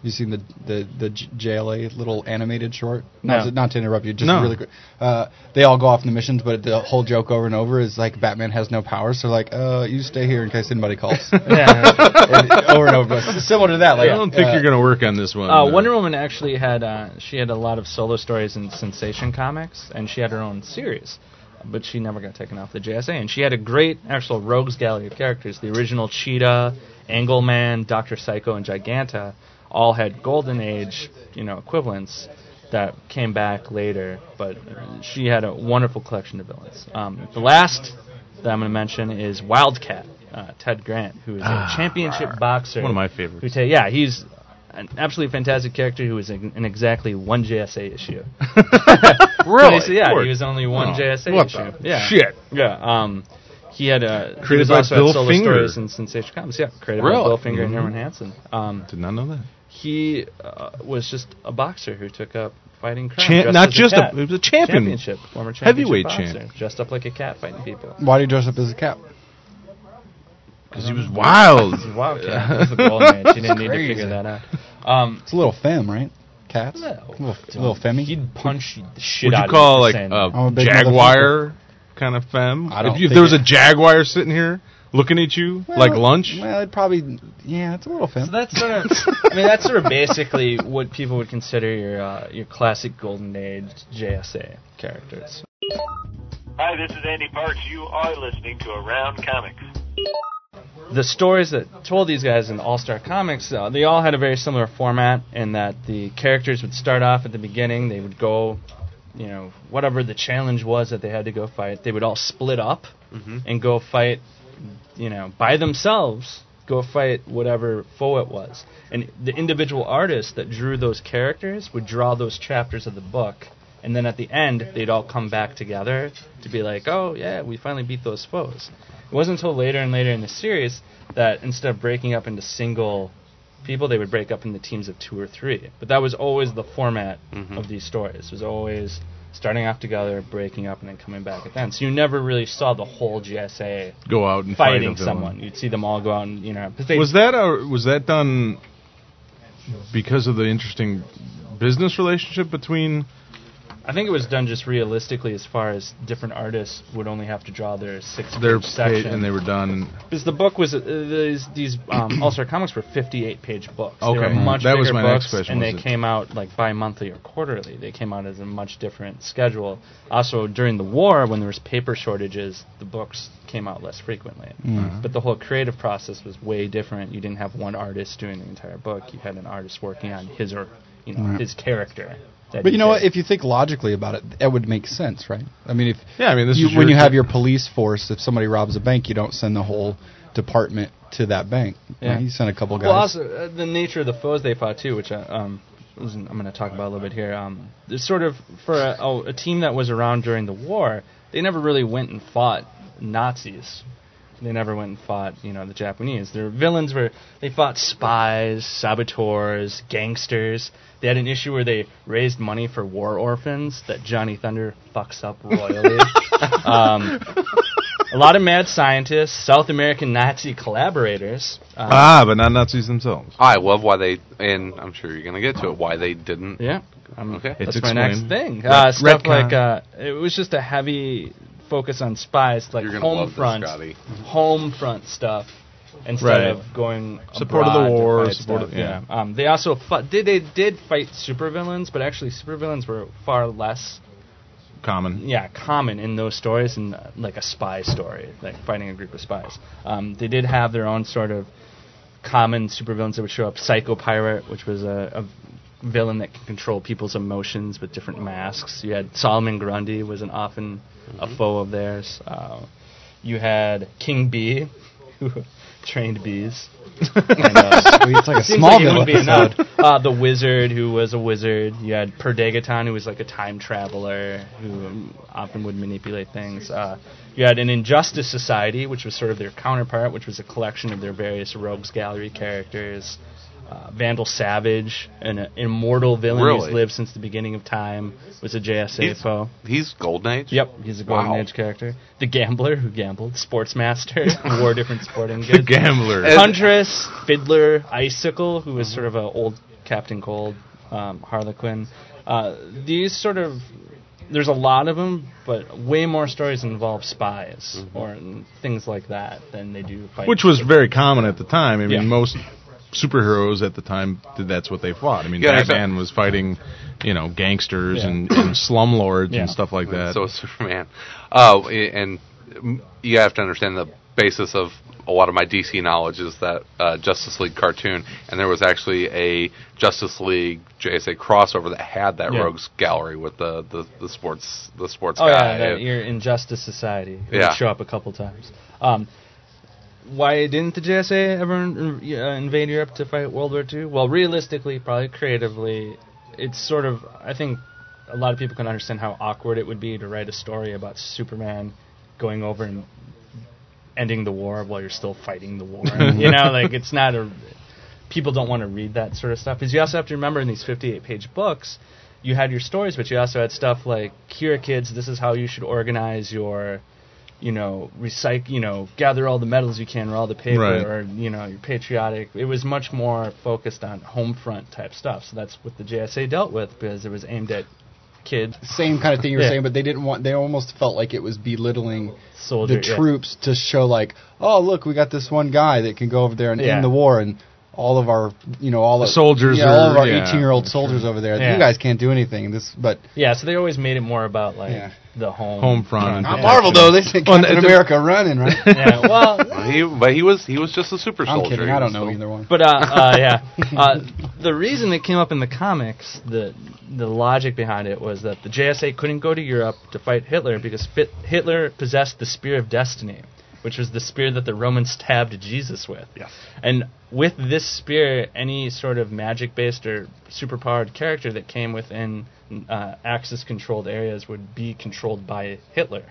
You seen the the the JLA little animated short? No. Not, to, not to interrupt you, just No. really quick. Uh, they all go off on the missions, but the whole joke over and over is like Batman has no powers, so like, uh, you stay here in case anybody calls. yeah. And over and over, but similar to that. Like, I don't think uh, you're going to work on this one. Uh, Wonder Woman actually had uh, she had a lot of solo stories in Sensation Comics, and she had her own series, but she never got taken off the JSA. And she had a great actual rogues gallery of characters. The original Cheetah, Angleman, Doctor Psycho, and Giganta all had Golden Age, you know, equivalents that came back later. But she had a wonderful collection of villains. Um, the last that I'm going to mention is Wildcat. Uh, Ted Grant, who is a championship boxer. Ah. One of my favorites. Who ta- yeah, he's an absolutely fantastic character who was in, in exactly one JSA issue. Really? So, yeah, he was only one Oh, JSA issue. yeah. shit? Yeah. Um, he had a he Created was by also Bill had solo Finger. stories in Sensation Comics. Yeah, created Really? by Bill Finger and Mhm. Herman Hansen. Um, Did not know that. He uh, was just a boxer who took up fighting crime. Champ- not as just cat. a, it was a champion. championship, former championship Heavyweight boxer, champ. dressed up like a cat fighting people. Why do you dress up as a cat? Because he was wild. He's a wildcat. He's the golden age. He didn't need to figure that out. Um, It's a little femme, right? Cats. No. Little, little femmy. He'd punch the shit Would out you call you like a a jaguar kind of femme? I don't if, you, if there was it- a jaguar sitting here looking at you Well, like lunch, Well, it probably. Yeah, it's a little femme. So that's sort of, I mean, that's sort of basically what people would consider your uh, your classic golden age JSA characters. Hi, this is Andy Parks. You are listening to Around Comics. The stories that told these guys in All Star Comics, uh, they all had a very similar format in that the characters would start off at the beginning. They would go, you know, whatever the challenge was that they had to go fight. They would all split up and go fight, you know, by themselves. Go fight whatever foe it was, and the individual artists that drew those characters would draw those chapters of the book, and then at the end they'd all come back together to be like, oh yeah, we finally beat those foes. It wasn't until later and later in the series that instead of breaking up into single people, they would break up into teams of two or three. But that was always the format mm-hmm. of these stories. It was always starting off together, breaking up, and then coming back at the end. So you never really saw the whole JSA go out and fighting villain. someone. You'd see them all go out and you know. Was that a, was that done because of the interesting business relationship between? I think it was done just realistically, as far as different artists would only have to draw their six Their page page, section. and they were done. Because the book was uh, these these um, All Star Comics were 58 page books. They were Okay. much That bigger was my books, next question, and they it- came out like bi-monthly or quarterly. They came out as a much different schedule. Also, during the war, when there was paper shortages, the books came out less frequently. Mm-hmm. But the whole creative process was way different. You didn't have one artist doing the entire book. You had an artist working on his or you know Right. his character. That But he you know what? If you think logically about it, that would make sense, right? I mean, if Yeah, I mean, this you, is when your- you have your police force, if somebody robs a bank, you don't send the whole department to that bank. Yeah. Right? You send a couple guys. Well, also uh, the nature of the foes they fought too, which I, um, was- I'm going to talk about a little bit here. Um, there's sort of for a, oh, a team that was around during the war, they never really went and fought Nazis. They never went and fought, you know, the Japanese. Their villains were they fought spies, saboteurs, gangsters. They had an issue where they raised money for war orphans that Johnny Thunder fucks up royally. um, a lot of mad scientists, South American Nazi collaborators. Um, Ah, but not Nazis themselves. I love why they, and I'm sure you're going to get to it, why they didn't. Yeah. Um, Okay. That's It's my next thing. Uh, stuff retcon. like uh, it was just a heavy focus on spies, like You're going to home love front, this, home front stuff, instead Right. of going Support of the abroad war, support stuff. of- yeah. Um, they also fought, did they did fight supervillains, but actually supervillains were far less Common. yeah common in those stories and uh, like a spy story, like fighting a group of spies. Um, they did have their own sort of common supervillains that would show up. Psycho Pirate, which was a, a villain that can control people's emotions with different masks. You had Solomon Grundy was an often a foe of theirs. Uh, you had King Bee, who trained bees. and, uh, it's like a Seems small like it would be episode. Uh, the wizard, who was a wizard. You had Per Degaton, who was like a time traveler, who um, often would manipulate things. Uh, you had an Injustice Society, which was sort of their counterpart, which was a collection of their various Rogues Gallery characters. Uh, Vandal Savage, an uh, immortal villain Really? who's lived since the beginning of time, was a JSA He's- foe. He's Golden Age? Yep, he's a Golden Wow. Age character. The Gambler, who gambled. Sportsmaster, who wore different sporting goods. The gambler. And- Huntress, Fiddler, Icicle, who was sort of an old Captain Cold, um, Harlequin. Uh, these sort of there's a lot of them, but way more stories involve spies or things like that than they do fight. Which was very common at the time. I mean, Yeah. most superheroes at the time that's what they fought. I mean, Yeah, Batman was fighting, you know, gangsters Yeah. and, and slumlords Yeah. and stuff like that. So Superman. Oh, i- and you have to understand the basis of a lot of my DC knowledge is that uh, Justice League cartoon, and there was actually a Justice League JSA crossover that had that Yeah. Rogues Gallery with the, the, the sports the sports oh guy. yeah, that your Injustice Society it Yeah. show up a couple times. Um, why didn't the JSA ever uh, invade Europe to fight World War II? Well, realistically, probably creatively, it's sort of. I think a lot of people can understand how awkward it would be to write a story about Superman going over and ending the war while you're still fighting the war. you know, like it's not a. People don't want to read that sort of stuff because you also have to remember in these 58-page books, you had your stories, but you also had stuff like, "Here, kids, this is how you should organize your." You know, recycle, you know, gather all the metals you can, or all the paper, Right. or you know, you're patriotic. It was much more focused on home front type stuff. So that's what the JSA dealt with because it was aimed at kids, Same kind of thing you were Yeah. saying, but they didn't want. They almost felt like it was belittling soldiers. the troops to show like, oh look, we got this one guy that can go over there and Yeah. end the war, and all of our, you know, all The of, soldiers yeah, all of our yeah. eighteen-year-old soldiers over there. Yeah. You guys can't do anything. This, but Yeah, so they always made it more about like Yeah. The home Home front and Yeah. Marvel though, they say Well, Captain and the- America running, right? yeah, well, He, but he was he was just a super I'm soldier. kidding. I don't know still- either one. But uh, uh, yeah, uh, the reason it came up in the comics, the the logic behind it was that the JSA couldn't go to Europe to fight Hitler because Fit- Hitler possessed the Spear of Destiny, which was the spear that the Romans stabbed Jesus with. Yes. And with this spear, any sort of magic-based or superpowered character that came within uh, Axis-controlled areas would be controlled by Hitler.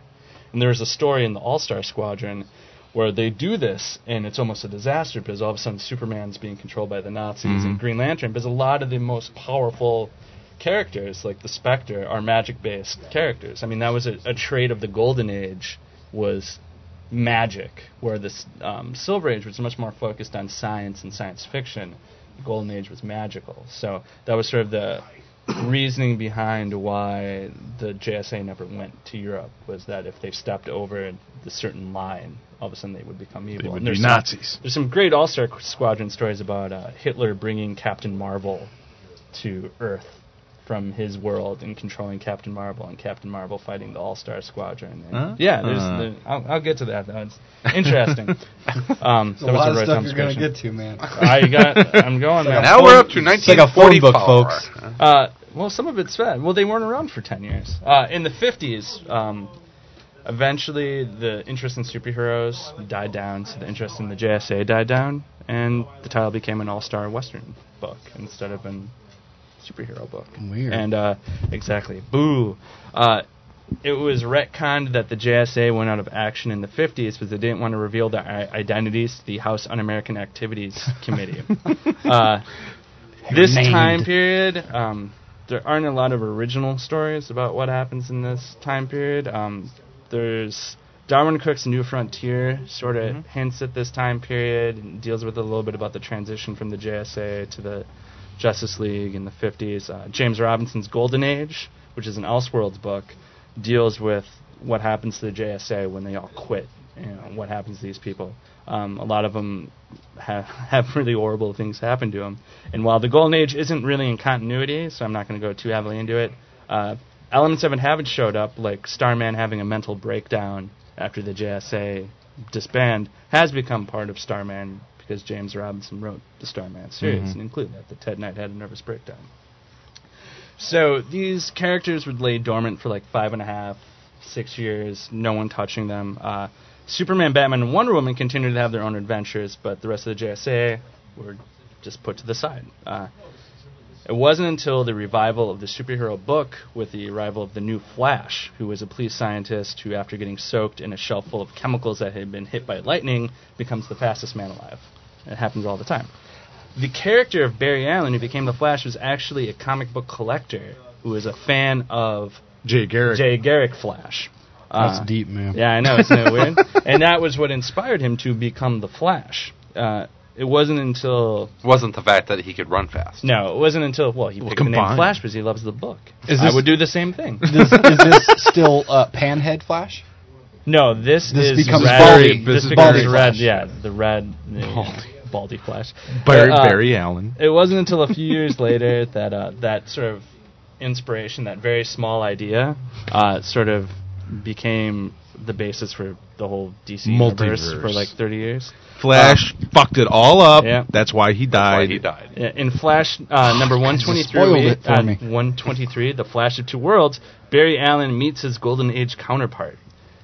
And there's a story in the All-Star Squadron where they do this, and it's almost a disaster because all of a sudden Superman's being controlled by the Nazis and Green Lantern. Because a lot of the most powerful characters, like the Spectre, are magic-based characters. I mean, that was a, a trait of the Golden Age was magic, where this um, Silver Age was much more focused on science and science fiction. The Golden Age was magical. So that was sort of the reasoning behind why the JSA never went to Europe was that if they stepped over the certain line, all of a sudden they would become evil. They would And be there's some- Nazis. there's some great All Star Squadron stories about uh, Hitler bringing Captain Marvel to Earth from his world and controlling Captain Marvel, and Captain Marvel fighting the All Star Squadron. And Huh? Yeah, there's. Uh. the, I'll, I'll get to that. though. It's interesting. um, There's a that was lot of right stuff you're gonna get to, man. I got. I'm going there. Now we're up to It's like a phone 1944. book, folks. Uh, well, some of it's bad. Well, they weren't around for 10 years. Uh, in the 50s, um, eventually the interest in superheroes died down, so the interest in the JSA died down, and the title became an all star Western book instead of an superhero book. Weird. And, uh, exactly. Boo. Uh, it was retconned that the JSA went out of action in the 50s because they didn't want to reveal their i- identities to the House Un American Activities Committee. uh, this named. time period, um, there aren't a lot of original stories about what happens in this time period. Um, there's Darwyn Cooke's New Frontier sort of hints at this time period and deals with a little bit about the transition from the JSA to the Justice League in the 50s. Uh, James Robinson's Golden Age, which is an Elseworlds book, deals with what happens to the JSA when they all quit. You know, what happens to these people. Um, a lot of them have, have really horrible things happen to them. And while the Golden Age isn't really in continuity, so I'm not going to go too heavily into it, uh, elements of it haven't showed up, like Starman having a mental breakdown after the JSA disband, has become part of Starman because James Robinson wrote the Starman series and included that. That Ted Knight had a nervous breakdown. So these characters would lay dormant for like five and a half, six years, no one touching them. Uh, Superman, Batman, and Wonder Woman continued to have their own adventures, but the rest of the JSA were just put to the side. Uh, it wasn't until the revival of the superhero book with the arrival of the new Flash, who was a police scientist who, after getting soaked in a shelf full of chemicals that had been hit by lightning, becomes the fastest man alive. It happens all the time. The character of Barry Allen, who became the Flash, was actually a comic book collector who was a fan of Jay Garrick. Jay Garrick Flash. That's Uh, deep, man. yeah, I know, isn't it weird? and that was what inspired him to become the Flash. Uh, it wasn't until It wasn't the fact that he could run fast. no, it wasn't until well he Well, picked the name combined. Flash because he loves the book. Is I this- would do the same thing. This, is this still uh, Panhead Flash? No, this, This is becomes red. Baldy. This This is becomes Baldy red. Flash. Yeah, the red the, Baldy. Baldy Flash. Barry, But, uh, Barry Allen. It wasn't until a few years later that uh, that sort of inspiration, that very small idea, uh, sort of became the basis for the whole DC universe for like 30 years. Flash fucked it all up. Yeah. That's why he Why died. he died. Yeah, In Flash uh, number guys just 123, spoiled we- it for uh, me. 123, The Flash of Two Worlds, Barry Allen meets his Golden Age counterpart.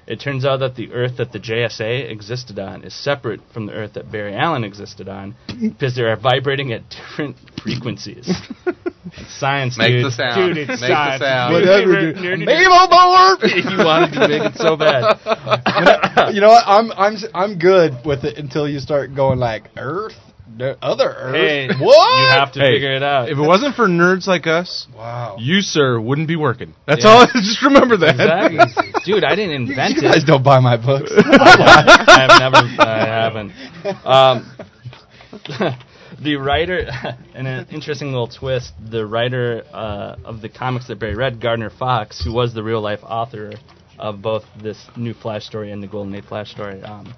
It turns out that the Earth that the JSA existed on is separate from the Earth that Barry Allen existed on because they are vibrating at different frequencies. It's science, Make dude. the sound. Dude, it's Make science. the sound. Whatever, dude. Nerdy- Mabel board. if you wanted to make it so bad. you know what? I'm I'm s- I'm good with it until you start going like Earth, the other Earth. Hey, what? you have to Hey, figure it out. If it wasn't for nerds like us, wow. you sir wouldn't be working. That's Yeah. all. Just remember that. Exactly. Dude, I didn't invent you guys it. don't buy my books. I have never. I haven't. Um, the writer, and an interesting little twist. The writer uh, of the comics that Barry read, Gardner Fox, who was the real life author of both this new Flash story and the Golden Age Flash story, um,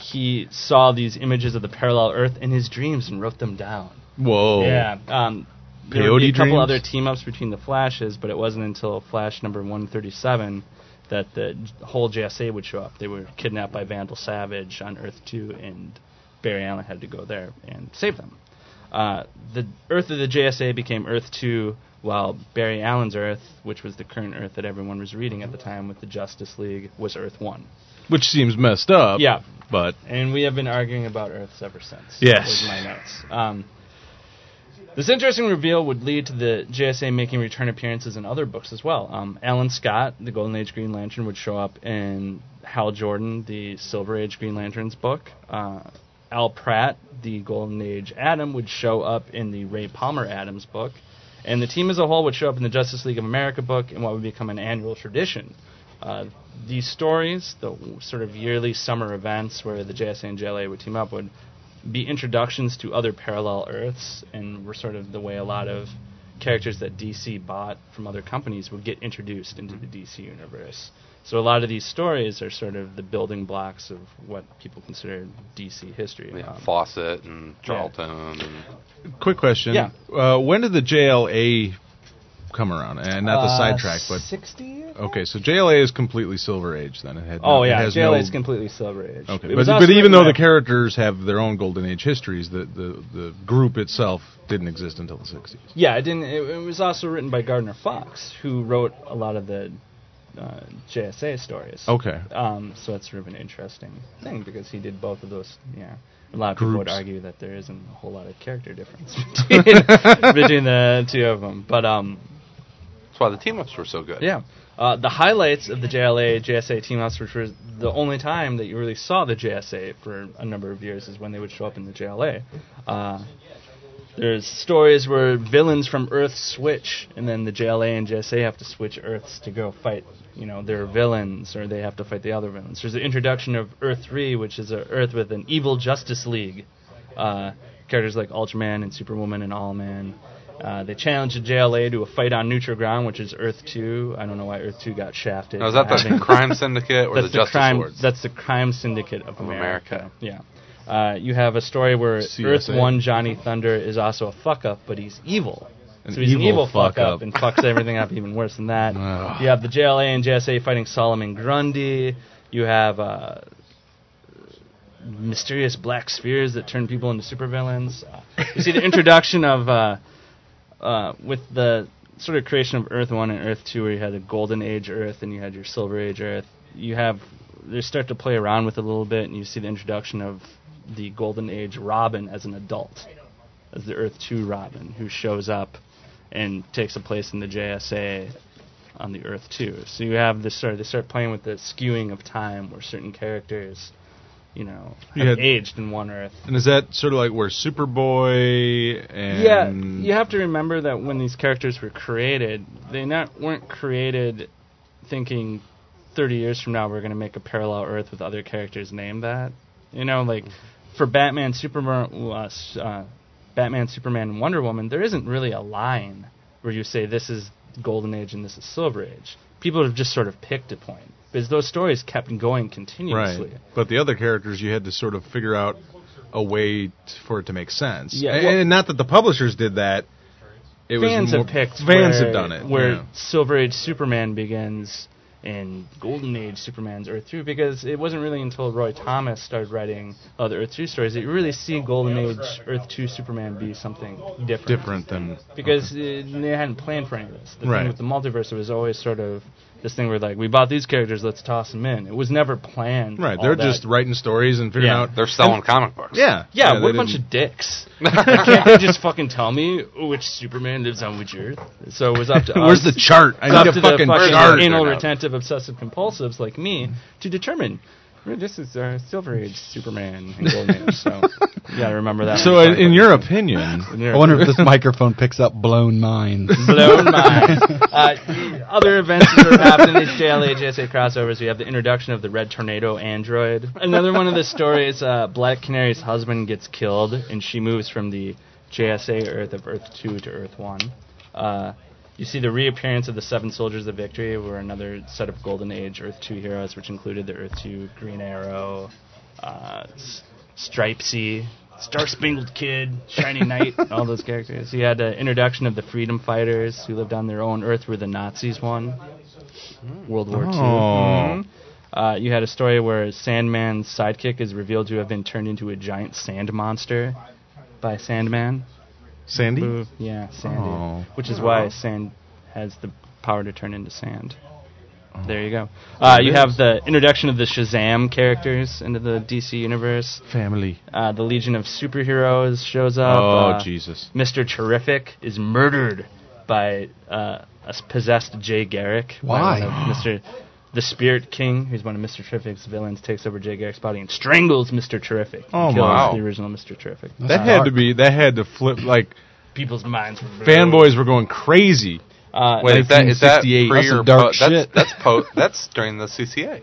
he saw these images of the parallel Earth in his dreams and wrote them down. Whoa. Yeah. Um, there would be a couple dreams? other team ups between the Flashes, but it wasn't until Flash number 137 that the whole JSA would show up. They were kidnapped by Vandal Savage on Earth 2, and Barry Allen had to go there and save them. Uh, the Earth of the JSA became Earth 2, while Barry Allen's Earth, which was the current Earth that everyone was reading at the time with the Justice League, was Earth 1. Which seems messed up. Yeah. But And we have been arguing about Earths ever since. Yes. Was my notes. Um, this interesting reveal would lead to the JSA making return appearances in other books as well. Um, Alan Scott, the Golden Age Green Lantern, would show up in Hal Jordan, the Silver Age Green Lantern's book. Uh, Al Pratt, the Golden Age Atom, would show up in the Ray Palmer Atom's book. And the team as a whole would show up in the Justice League of America book in what would become an annual tradition. Uh, these stories, the sort of yearly summer events where the JSA and JLA would team up, would be introductions to other parallel Earths, and were sort of the way a lot of characters that DC bought from other companies would get introduced into the DC universe. So a lot of these stories are sort of the building blocks of what people consider DC history. Yeah, Um, Fawcett and Charlton. And quick question. Yeah. Uh, when did the JLA come around? And not the uh, sidetrack, but 60. okay. So JLA is completely Silver Age then. It had Oh no, it yeah, has JLA no- is completely Silver Age. Okay, but, but even though the characters have their own Golden Age histories, the, the, the group itself didn't exist until the 60s. Yeah, it didn't. It, it was also written by Gardner Fox, who wrote a lot of the uh, JSA stories. Okay. Um, so it's sort of an interesting thing because he did both of those. Yeah, a lot of people would argue that there isn't a whole lot of character difference between, between the two of them. But um, that's why the team ups were so good. yeah, uh, the highlights of the JLA JSA team ups, which was the only time that you really saw the JSA for a number of years, is when they would show up in the JLA. Uh, there's stories where villains from Earth switch, and then the JLA and JSA have to switch Earths to go fight, you know, their villains, or they have to fight the other villains. There's the introduction of Earth 3, which is an Earth with an evil Justice League. Uh, characters like Ultraman and Superwoman and Owlman. Uh, they challenge the JLA to a fight on neutral ground, which is Earth 2. I don't know why Earth 2 got shafted. Now, is that the crime syndicate or the that's Justice crime. Lords? That's the crime syndicate of America. America. Yeah. Uh, you have a story where CSA. Earth One Johnny Thunder is also a fuck up, but he's evil. An so he's an evil evil fuck fuck up up. and fucks everything up even worse than that. Ugh. You have the JLA and JSA fighting Solomon Grundy. You have uh, mysterious black spheres that turn people into supervillains. Uh, you see the introduction of uh, uh, with the sort of creation of Earth One and Earth Two, where you had a Golden Age Earth and you had your Silver Age Earth. You have they start to play around with it a little bit, and you see the introduction of the Golden Age Robin as an adult, as the Earth Two Robin, who shows up and takes a place in the JSA on the Earth Two. So you have this sort of they start playing with the skewing of time, where certain characters, you know, You had- aged in one Earth. And is that sort of like where Superboy and Yeah, you have to remember that when these characters were created, they not weren't created thinking 30 years from now we're going to make a parallel Earth with other characters named that. You know, like for Batman, Superman, uh, uh, Batman, Superman, and Wonder Woman, there isn't really a line where you say this is Golden Age and this is Silver Age. People have just sort of picked a point because those stories kept going continuously. Right. But the other characters, you had to sort of figure out a way t- for it to make sense. Yeah, and, well- and not that the publishers did that. It fans was have picked. Fans where, have done it. Where yeah. Silver Age Superman begins and Golden Age Superman's Earth 2 because it wasn't really until Roy Thomas started writing other Earth 2 stories that you really see Golden Age Earth 2 Superman be something different. different than Because uh, they hadn't planned for any of this. The Right. thing with the multiverse, it was always sort of this thing where like we bought these characters, let's toss them in. It was never planned. right. They're that. just writing stories and figuring Yeah. out. They're selling comic books. Yeah, Yeah, they what a bunch didn't- of dicks. Can't they just fucking tell me which Superman lives on which Earth? So it was up to Where's the chart? I It's up need to a the fucking fucking chart. anal retentive obsessive compulsives like me to determine well, this is uh, Silver Age Superman and Golden Age. So you gotta remember that. So, in, in your opinion, In your I wonder if this microphone picks up blown minds. blown mind. Uh, other events that have happened in these JLA JSA crossovers. We have the introduction of the Red Tornado android. Another one of the stories: uh, Black Canary's husband gets killed, and she moves from the JSA Earth of Earth Two to Earth One. You see the reappearance of the Seven Soldiers of Victory, were another set of Golden Age Earth Two heroes, which included the Earth Two Green Arrow, uh, S- Stripesy, Star Spangled Kid, Shiny Knight, all those characters. You had the introduction of the Freedom Fighters who lived on their own Earth where the Nazis won World War II. Oh. Mhm. Uh, you had a story where Sandman's sidekick is revealed to have been turned into a giant sand monster by Sandman. Sandy. Who- yeah, Sandy. Oh. Which is why sand has the power to turn into sand. There you go. Uh, you have the introduction of the Shazam characters into the DC universe. Family. Uh, the Legion of Superheroes shows up. Oh Uh, Jesus. Mr. Terrific is murdered by uh, a possessed Jay Garrick. Why? Mr. The Spirit King, who's one of Mr. Terrific's villains, takes over Jay Garrick's body and strangles Mr. Terrific. and Oh, kills wow. the original Mr. Terrific. That had to be. That had to flip. Like People's minds were fanboys were going crazy. Uh, Wait, is that, is that pre That's some or dark po- that's, shit. That's po- That's during the CCA.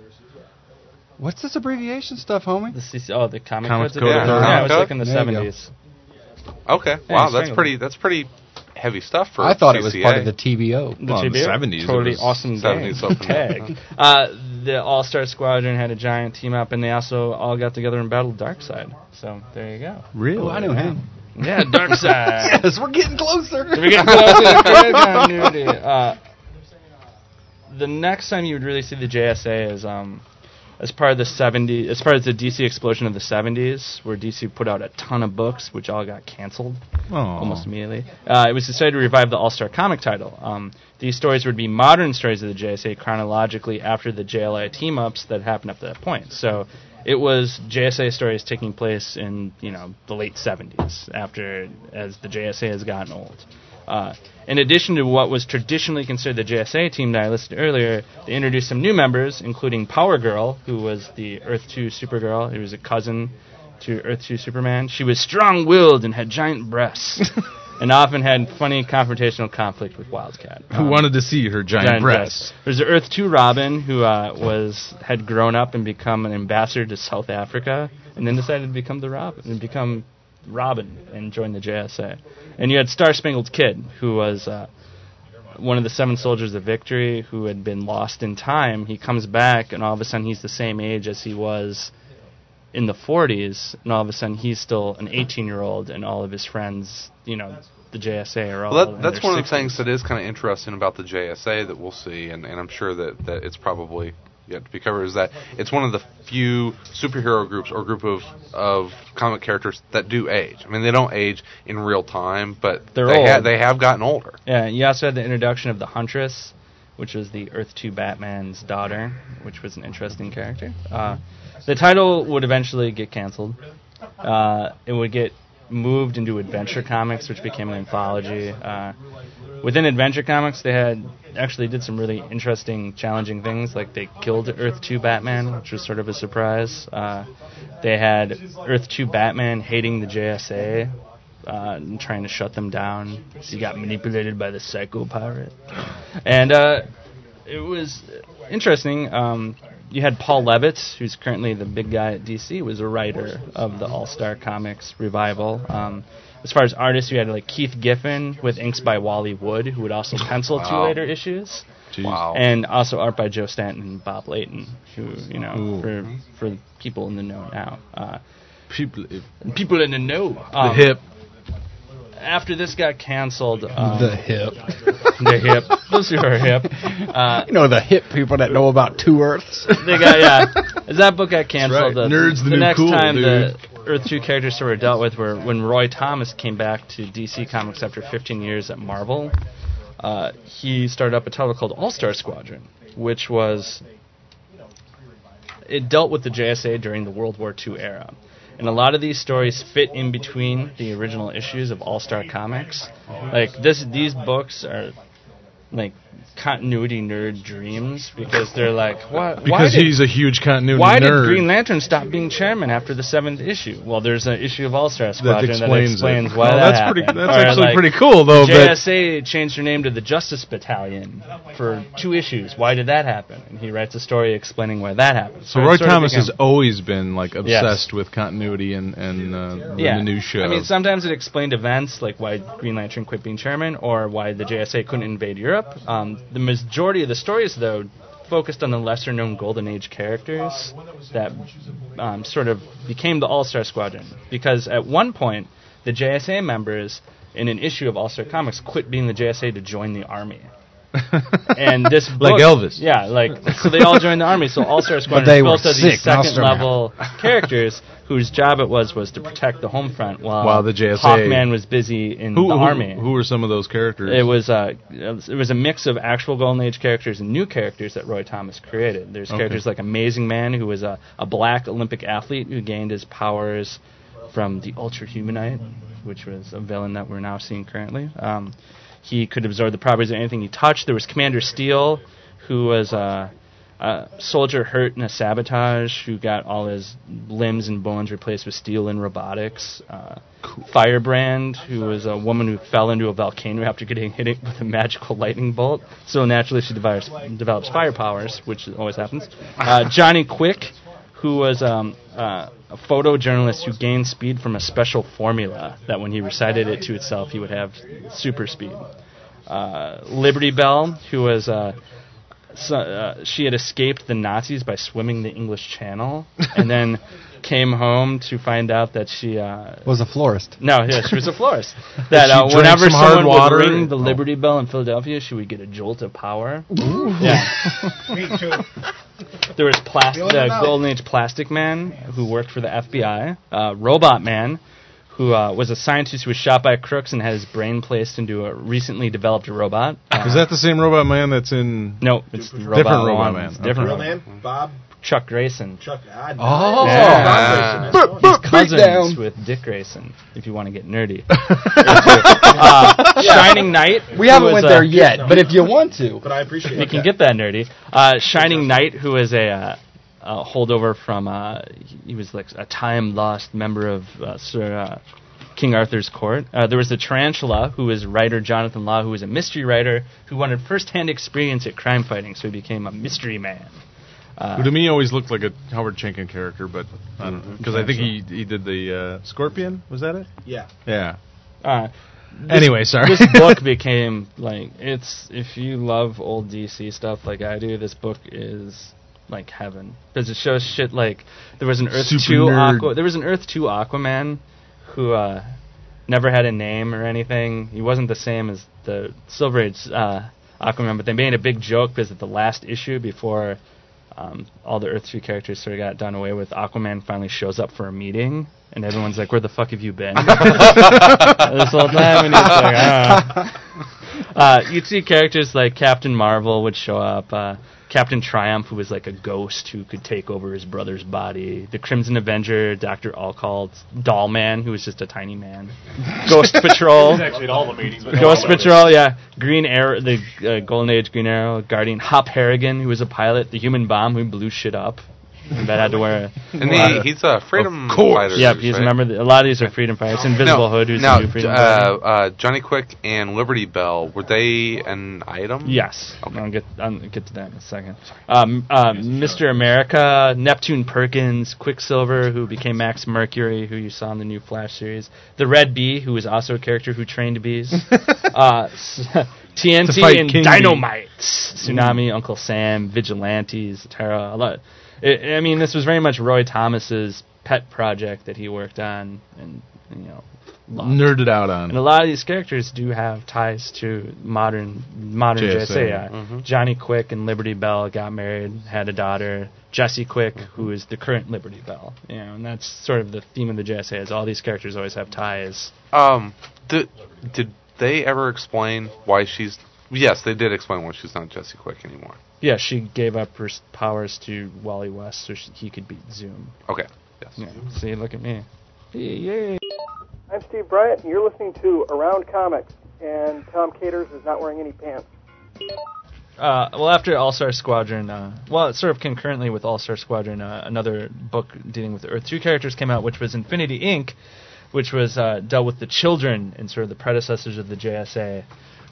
What's this abbreviation stuff, homie? the CC oh, the comic Comics codes Code of of yeah, yeah, it was like in the There you go. 70s. Okay. Yeah, wow, that's pretty. That's pretty heavy stuff for. I thought it was part of the TBO. The Well, in the TBO, 70s, it totally was awesome 70s game. tag. Uh, the All Star Squadron had a giant team up, and they also all got together and battled Darkseid. So there you go. Really? Oh, I knew him. Yeah, Darkseid. yes, we're getting closer. we get close to the. Uh, the next time you would really see the JSA is um, as part of the 70s, as part of the DC explosion of the 70s, where DC put out a ton of books, which all got canceled Oh. almost immediately. Uh, it was decided to revive the All Star comic title. Um, these stories would be modern stories of the JSA chronologically after the JLA team ups that happened up to that point. So it was JSA stories taking place in you know the late 70s after as the JSA has gotten old. Uh, in addition to what was traditionally considered the JSA team that I listed earlier, they introduced some new members, including Power Girl, who was the Earth 2 Supergirl. It was a cousin to Earth 2 Superman. She was strong willed and had giant breasts, and often had funny confrontational conflict with Wildcat. Who Um, wanted to see her giant, giant breasts? There's the Earth 2 Robin, who uh, was had grown up and become an ambassador to South Africa, and then decided to become the Robin and become Robin and join the JSA. And you had Star Spangled Kid, who was uh, one of the seven soldiers of victory who had been lost in time. He comes back, and all of a sudden he's the same age as he was in the 40s, and all of a sudden he's still an 18 year old, and all of his friends, you know, the JSA are all. Well, that, that's one of the things that is kind of interesting about the JSA that we'll see, and, and I'm sure that, that it's probably yet to be covered, is that it's one of the few superhero groups or group of, of comic characters that do age. I mean, they don't age in real time, but They're they, ha- old. they have gotten older. Yeah, you also had the introduction of the Huntress, which was the Earth 2 Batman's daughter, which was an interesting character. Uh, the title would eventually get canceled. Uh, it would get moved into Adventure Comics, which became an anthology. Uh, within Adventure Comics, they had actually did some really interesting, challenging things. Like they killed Earth 2 Batman, which was sort of a surprise. Uh, they had Earth 2 Batman hating the JSA, uh, and trying to shut them down. He got manipulated by the Psycho Pirate, and uh, it was interesting. Um, you had Paul Levitz, who's currently the big guy at DC, was a writer of the All Star Comics revival. Um, as far as artists, we had like Keith Giffen with inks by Wally Wood, who would also pencil two later issues, Jeez. Wow. and also art by Joe Staton and Bob Layton, who you know Ooh. for for people in the know now. Uh, People, people in the know. Um, hip. After this got canceled, um, the hip. the hip, those who are hip. Uh, You know the hip people that know about two Earths. they got yeah. As that book got canceled, right. the, Nerd's the new next cool, time dude. the Earth Two characters that were dealt with were when Roy Thomas came back to DC Comics after 15 years at Marvel. Uh, he started up a title called All Star Squadron, which was it dealt with the JSA during the World War II era. And a lot of these stories fit in between the original issues of All Star Comics. Like this, these books are like continuity nerd dreams because they're like, what? why Because did, he's a huge continuity nerd. why did. Green Lantern stop being chairman after the seventh issue? Well, there's an issue of All Star Squadron that explains explains, why Well, that that's happened. pretty- that's Or, actually like, pretty cool, though, JSA changed their name to the Justice Battalion for two issues. Why did that happen? And he writes a story explaining why that happened. So it Roy Thomas has always been like obsessed with continuity and and uh, yeah. the new show. I mean, sometimes it explained events like why Green Lantern quit being chairman or why the JSA couldn't invade Europe. Um, the majority of the stories, though, focused on the lesser known Golden Age characters that um, sort of became the All Star Squadron. Because at one point, the JSA members in an issue of All Star Comics quit being the JSA to join the army. And this Like Elvis. yeah, like so they all joined the army. So All Star Squadron they is were built of these second Starman. level characters whose job it was was to protect the home front while, While the JSA Hawkman was busy in who, the who, army. who were some of those characters? it was uh, it was a mix of actual Golden Age characters and new characters that Roy Thomas created. There's Okay. characters like Amazing Man, who was a, a black Olympic athlete who gained his powers from the Ultra Humanite, which was a villain that we're now seeing currently. Um, he could absorb the properties of anything he touched. There was Commander Steel, who was a, a soldier hurt in a sabotage, who got all his limbs and bones replaced with steel and robotics. Uh, Firebrand, who was a woman who fell into a volcano after getting hit with a magical lightning bolt. So naturally, she develops, develops fire powers, which always happens. Uh, Johnny Quick, who was um, uh, a photojournalist who gained speed from a special formula that when he recited it to itself, he would have super speed. Uh, Liberty Bell, who was uh, so, uh, she had escaped the Nazis by swimming the English Channel, and then came home to find out that she uh, Was a florist. no, yeah, she was a florist. That uh, whenever some hard someone would ring the Liberty Bell in Philadelphia, she would get a jolt of power. Yeah. Me too. There was plas- Feeling it the out. Golden Age Plastic Man, who worked for the FBI. Uh, Robot Man, who uh, was a scientist who was shot by crooks and had his brain placed into a recently developed robot. Uh, Is that the same Robot Man that's in? no, it's the Different Robot, Robot Man. It's different. Real Robot. name? Bob Chuck Grayson. Chuck. Ah, Oh. Yeah. Bob Grayson, Boop, that's boop. Cousins Breakdown. with Dick Grayson, if you want to get nerdy. uh, Shining Knight. We haven't went there yet, but if you want to, But I appreciate We it. can get that nerdy. Uh, Shining Knight, who is a, uh, a holdover from, uh, he was like a time lost member of uh, Sir uh, King Arthur's court. Uh, there was the Tarantula, who was writer Jonathan Law, who was a mystery writer who wanted first-hand experience at crime fighting, so he became a mystery man. Who to me always looked like a Howard Chaykin character, but I don't know because I think he he did the uh, Scorpion. Was that it? Yeah. Yeah. Uh, Anyway, sorry. this book became like it's if you love old DC stuff like I do, this book is like heaven because it shows shit like there was an Earth Super two nerd. Aqua, there was an Earth two Aquaman who uh, never had a name or anything. He wasn't the same as the Silver Age uh, Aquaman, but they made a big joke because at the last issue before. Um, all the Earth 3 characters sort of got done away with. Aquaman finally shows up for a meeting, and everyone's like, "Where the fuck have you been?" this whole time, and he's like, "Ah." Uh, you'd see characters like Captain Marvel would show up, uh, Captain Triumph, who was like a ghost who could take over his brother's body, the Crimson Avenger, Doctor Occult, Doll Man, who was just a tiny man, Ghost Patrol. actually at all the meetings. But Ghost Patrol, yeah. Green Arrow, the uh, Golden Age Green Arrow, Guardian, Hop Harrigan, who was a pilot, the Human Bomb, who blew shit up. That had to wear. And a, he, he's a freedom Of course. fighter. Yep, he's right? a member. Of the, a lot of these are freedom fighters. Invisible no, Hood, who's no, the new freedom uh, fighter. uh, Johnny Quick and Liberty Bell were they an item? Yes, I'll get I'll get to that in a second. Um, um, Mr. America, Neptune Perkins, Quicksilver, who became Max Mercury, who you saw in the new Flash series, the Red Bee, who was also a character who trained bees, uh, s- TNT and King Dynamite, Tsunami, Uncle Sam, Vigilantes, Terra. A lot. I I mean, this was very much Roy Thomas's pet project that he worked on, and you know. loved. Nerded out on. And a lot of these characters do have ties to modern modern JSA. JSA. yeah. Mhm. Johnny Quick and Liberty Bell got married, had a daughter. Jesse Quick, who is the current Liberty Bell, you know, and that's sort of the theme of the JSA. Is all these characters always have ties. Um, did did they ever explain why she's? Yes, they did explain why she's not Jesse Quick anymore. Yeah, she gave up her powers to Wally West so she, he could beat Zoom. Okay. Yes. Yeah. See, look at me. Yay. I'm Steve Bryant, and you're listening to Around Comics. And Tom Caters is not wearing any pants. Uh, well, after All Star Squadron, uh, well, sort of concurrently with All Star Squadron, uh, another book dealing with Earth 2 characters came out, which was Infinity Inc., which was uh, dealt with the children and sort of the predecessors of the JSA,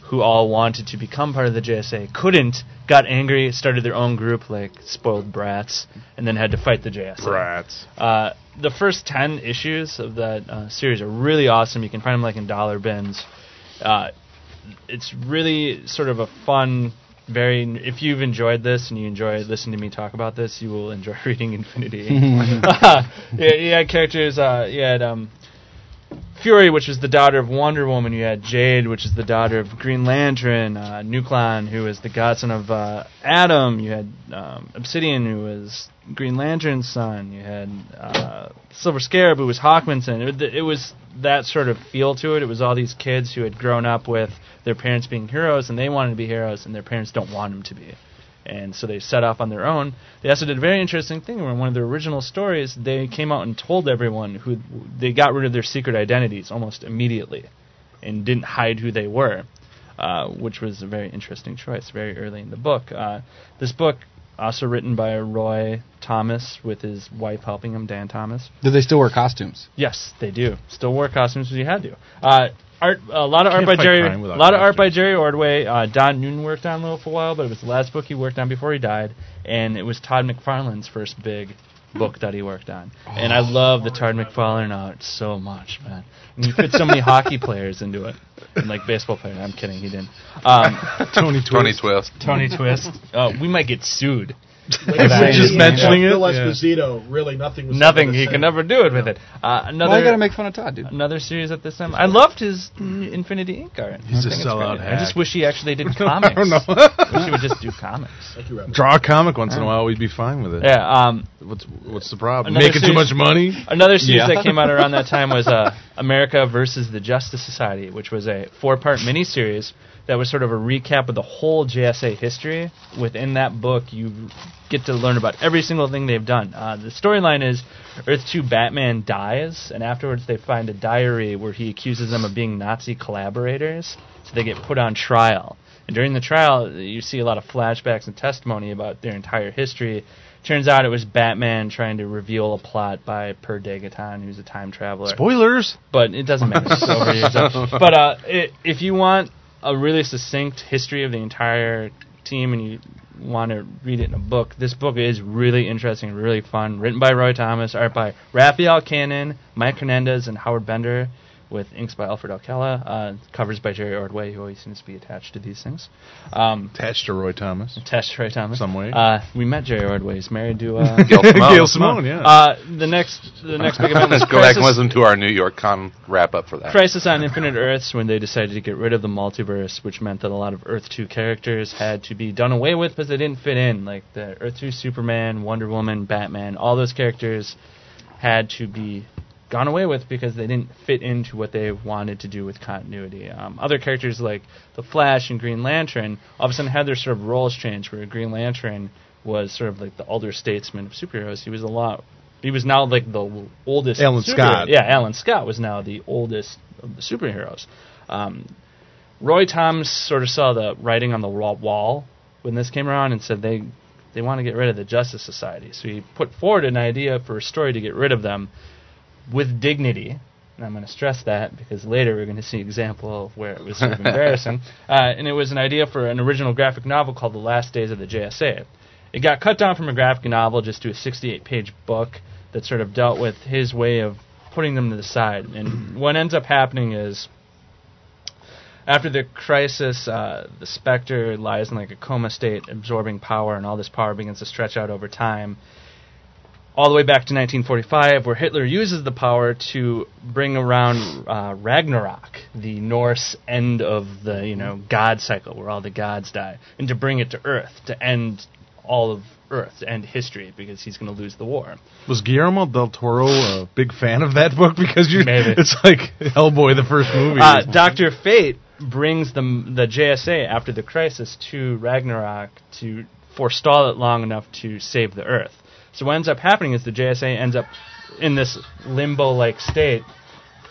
who all wanted to become part of the JSA, couldn't, got angry, started their own group like spoiled brats, and then had to fight the JSA. Rats. Uh, the first 10 issues of that uh, series are really awesome. You can find them like in dollar bins. Uh, it's really sort of a fun, very. If you've enjoyed this and you enjoy listening to me talk about this, you will enjoy reading Infinity. uh, yeah, characters. Uh, you had um, Fury, which is the daughter of Wonder Woman. You had Jade, which is the daughter of Green Lantern. Uh, who is the godson of uh, Atom. You had um, Obsidian, who was Green Lantern's son. You had uh, Silver Scarab, who was Hawkman's son. It, it was that sort of feel to it. It was all these kids who had grown up with their parents being heroes, and they wanted to be heroes, and their parents don't want them to be and so they set off on their own. They also did a very interesting thing where in one of their original stories, they came out and told everyone who they got rid of their secret identities almost immediately, and didn't hide who they were, uh, which was a very interesting choice very early in the book. Uh, this book. Also written by Roy Thomas with his wife helping him, Dann Thomas. Do they still wear costumes? Yes, they do. Still wear costumes as you had to. Uh, art, a lot of art Can't by Jerry. A lot of art by. Jerry Ordway. Uh, Don Newton worked on a little for a while, but it was the last book he worked on before he died, and it was Todd McFarlane's first big book that he worked on. And I love the Todd McFarlane art so much, man. And he fit so many hockey players into it, and like baseball players. I'm kidding, he didn't. Um, Tony Twist. Tony Twist. Tony Twist. Uh, we might get sued. Like That I said, Just mentioning it? Phil Yeah. Really nothing was Nothing. He the can never do it with it. Uh, another. Why you gotta make fun of Todd, dude? another series at this time. I loved his Infinity Inc. art. He's I a think it's sellout great. I just wish he actually did comics. I don't know. wish he would just do comics. Thank you, Robert. Draw a comic once in a while, we'd be fine with it. Yeah. Um. What's what's the problem? Another Making too much money? Another series Yeah. that came out around that time was uh, America versus the Justice Society, which was a four-part miniseries that was sort of a recap of the whole JSA history. Within that book, you get to learn about every single thing they've done. Uh, the storyline is Earth 2 Batman dies, and afterwards they find a diary where he accuses them of being Nazi collaborators, so they get put on trial. And during the trial, you see a lot of flashbacks and testimony about their entire history. Turns out it was Batman trying to reveal a plot by Per Degaton, who's a time traveler. Spoilers. but it doesn't matter. It's over here, so- But uh, i if you want a really succinct history of the entire team and you want to read it in a book, this book is really interesting, really fun. Written by Roy Thomas, art by Rafael Kayanan, Mike Hernandez, and Howard Bender, with inks by Alfred Alcala, uh, covers by Jerry Ordway, who always seems to be attached to these things. Um, Attached to Roy Thomas. attached to Roy Thomas. Some way. Uh, we met Jerry Ordway. He's married to uh, Gail Simone. Gail Simone, yeah. uh, the next the next big event was Let's go back and listen to our New York Con wrap up for that. Crisis on Infinite Earths when they decided to get rid of the multiverse, which meant that a lot of Earth 2 characters had to be done away with because they didn't fit in. Like the Earth 2 Superman, Wonder Woman, Batman, all those characters had to be gone away with because they didn't fit into what they wanted to do with continuity. Um, other characters like the Flash and Green Lantern all of a sudden had their sort of roles changed, where Green Lantern was sort of like the elder statesman of superheroes. He was a lot. He was now like the oldest. Alan superhero. Scott. Yeah, Alan Scott was now the oldest of the superheroes. Um, Roy Thomas sort of saw the writing on the wall when this came around and said they they want to get rid of the Justice Society. So he put forward an idea for a story to get rid of them with dignity. And I'm going to stress that because later we're going to see an example of where it was sort of embarrassing. Uh, and it was an idea for an original graphic novel called The Last Days of the JSA. It got cut down from a graphic novel just to a 68 page book that sort of dealt with his way of putting them to the side. And what ends up happening is after the crisis, uh, the Spectre lies in like a coma state, absorbing power, and all this power begins to stretch out over time. All the way back to 1945, where Hitler uses the power to bring around uh, Ragnarok, the Norse end of the you know God cycle, where all the gods die, and to bring it to Earth to end all of Earth, to end history, because he's going to lose the war. Was Guillermo del Toro a big fan of that book? Because you, Maybe. it's like Hellboy, the first movie. Uh, Doctor Fate brings the the JSA after the crisis to Ragnarok to forestall it long enough to save the Earth. So what ends up happening is the JSA ends up in this limbo-like state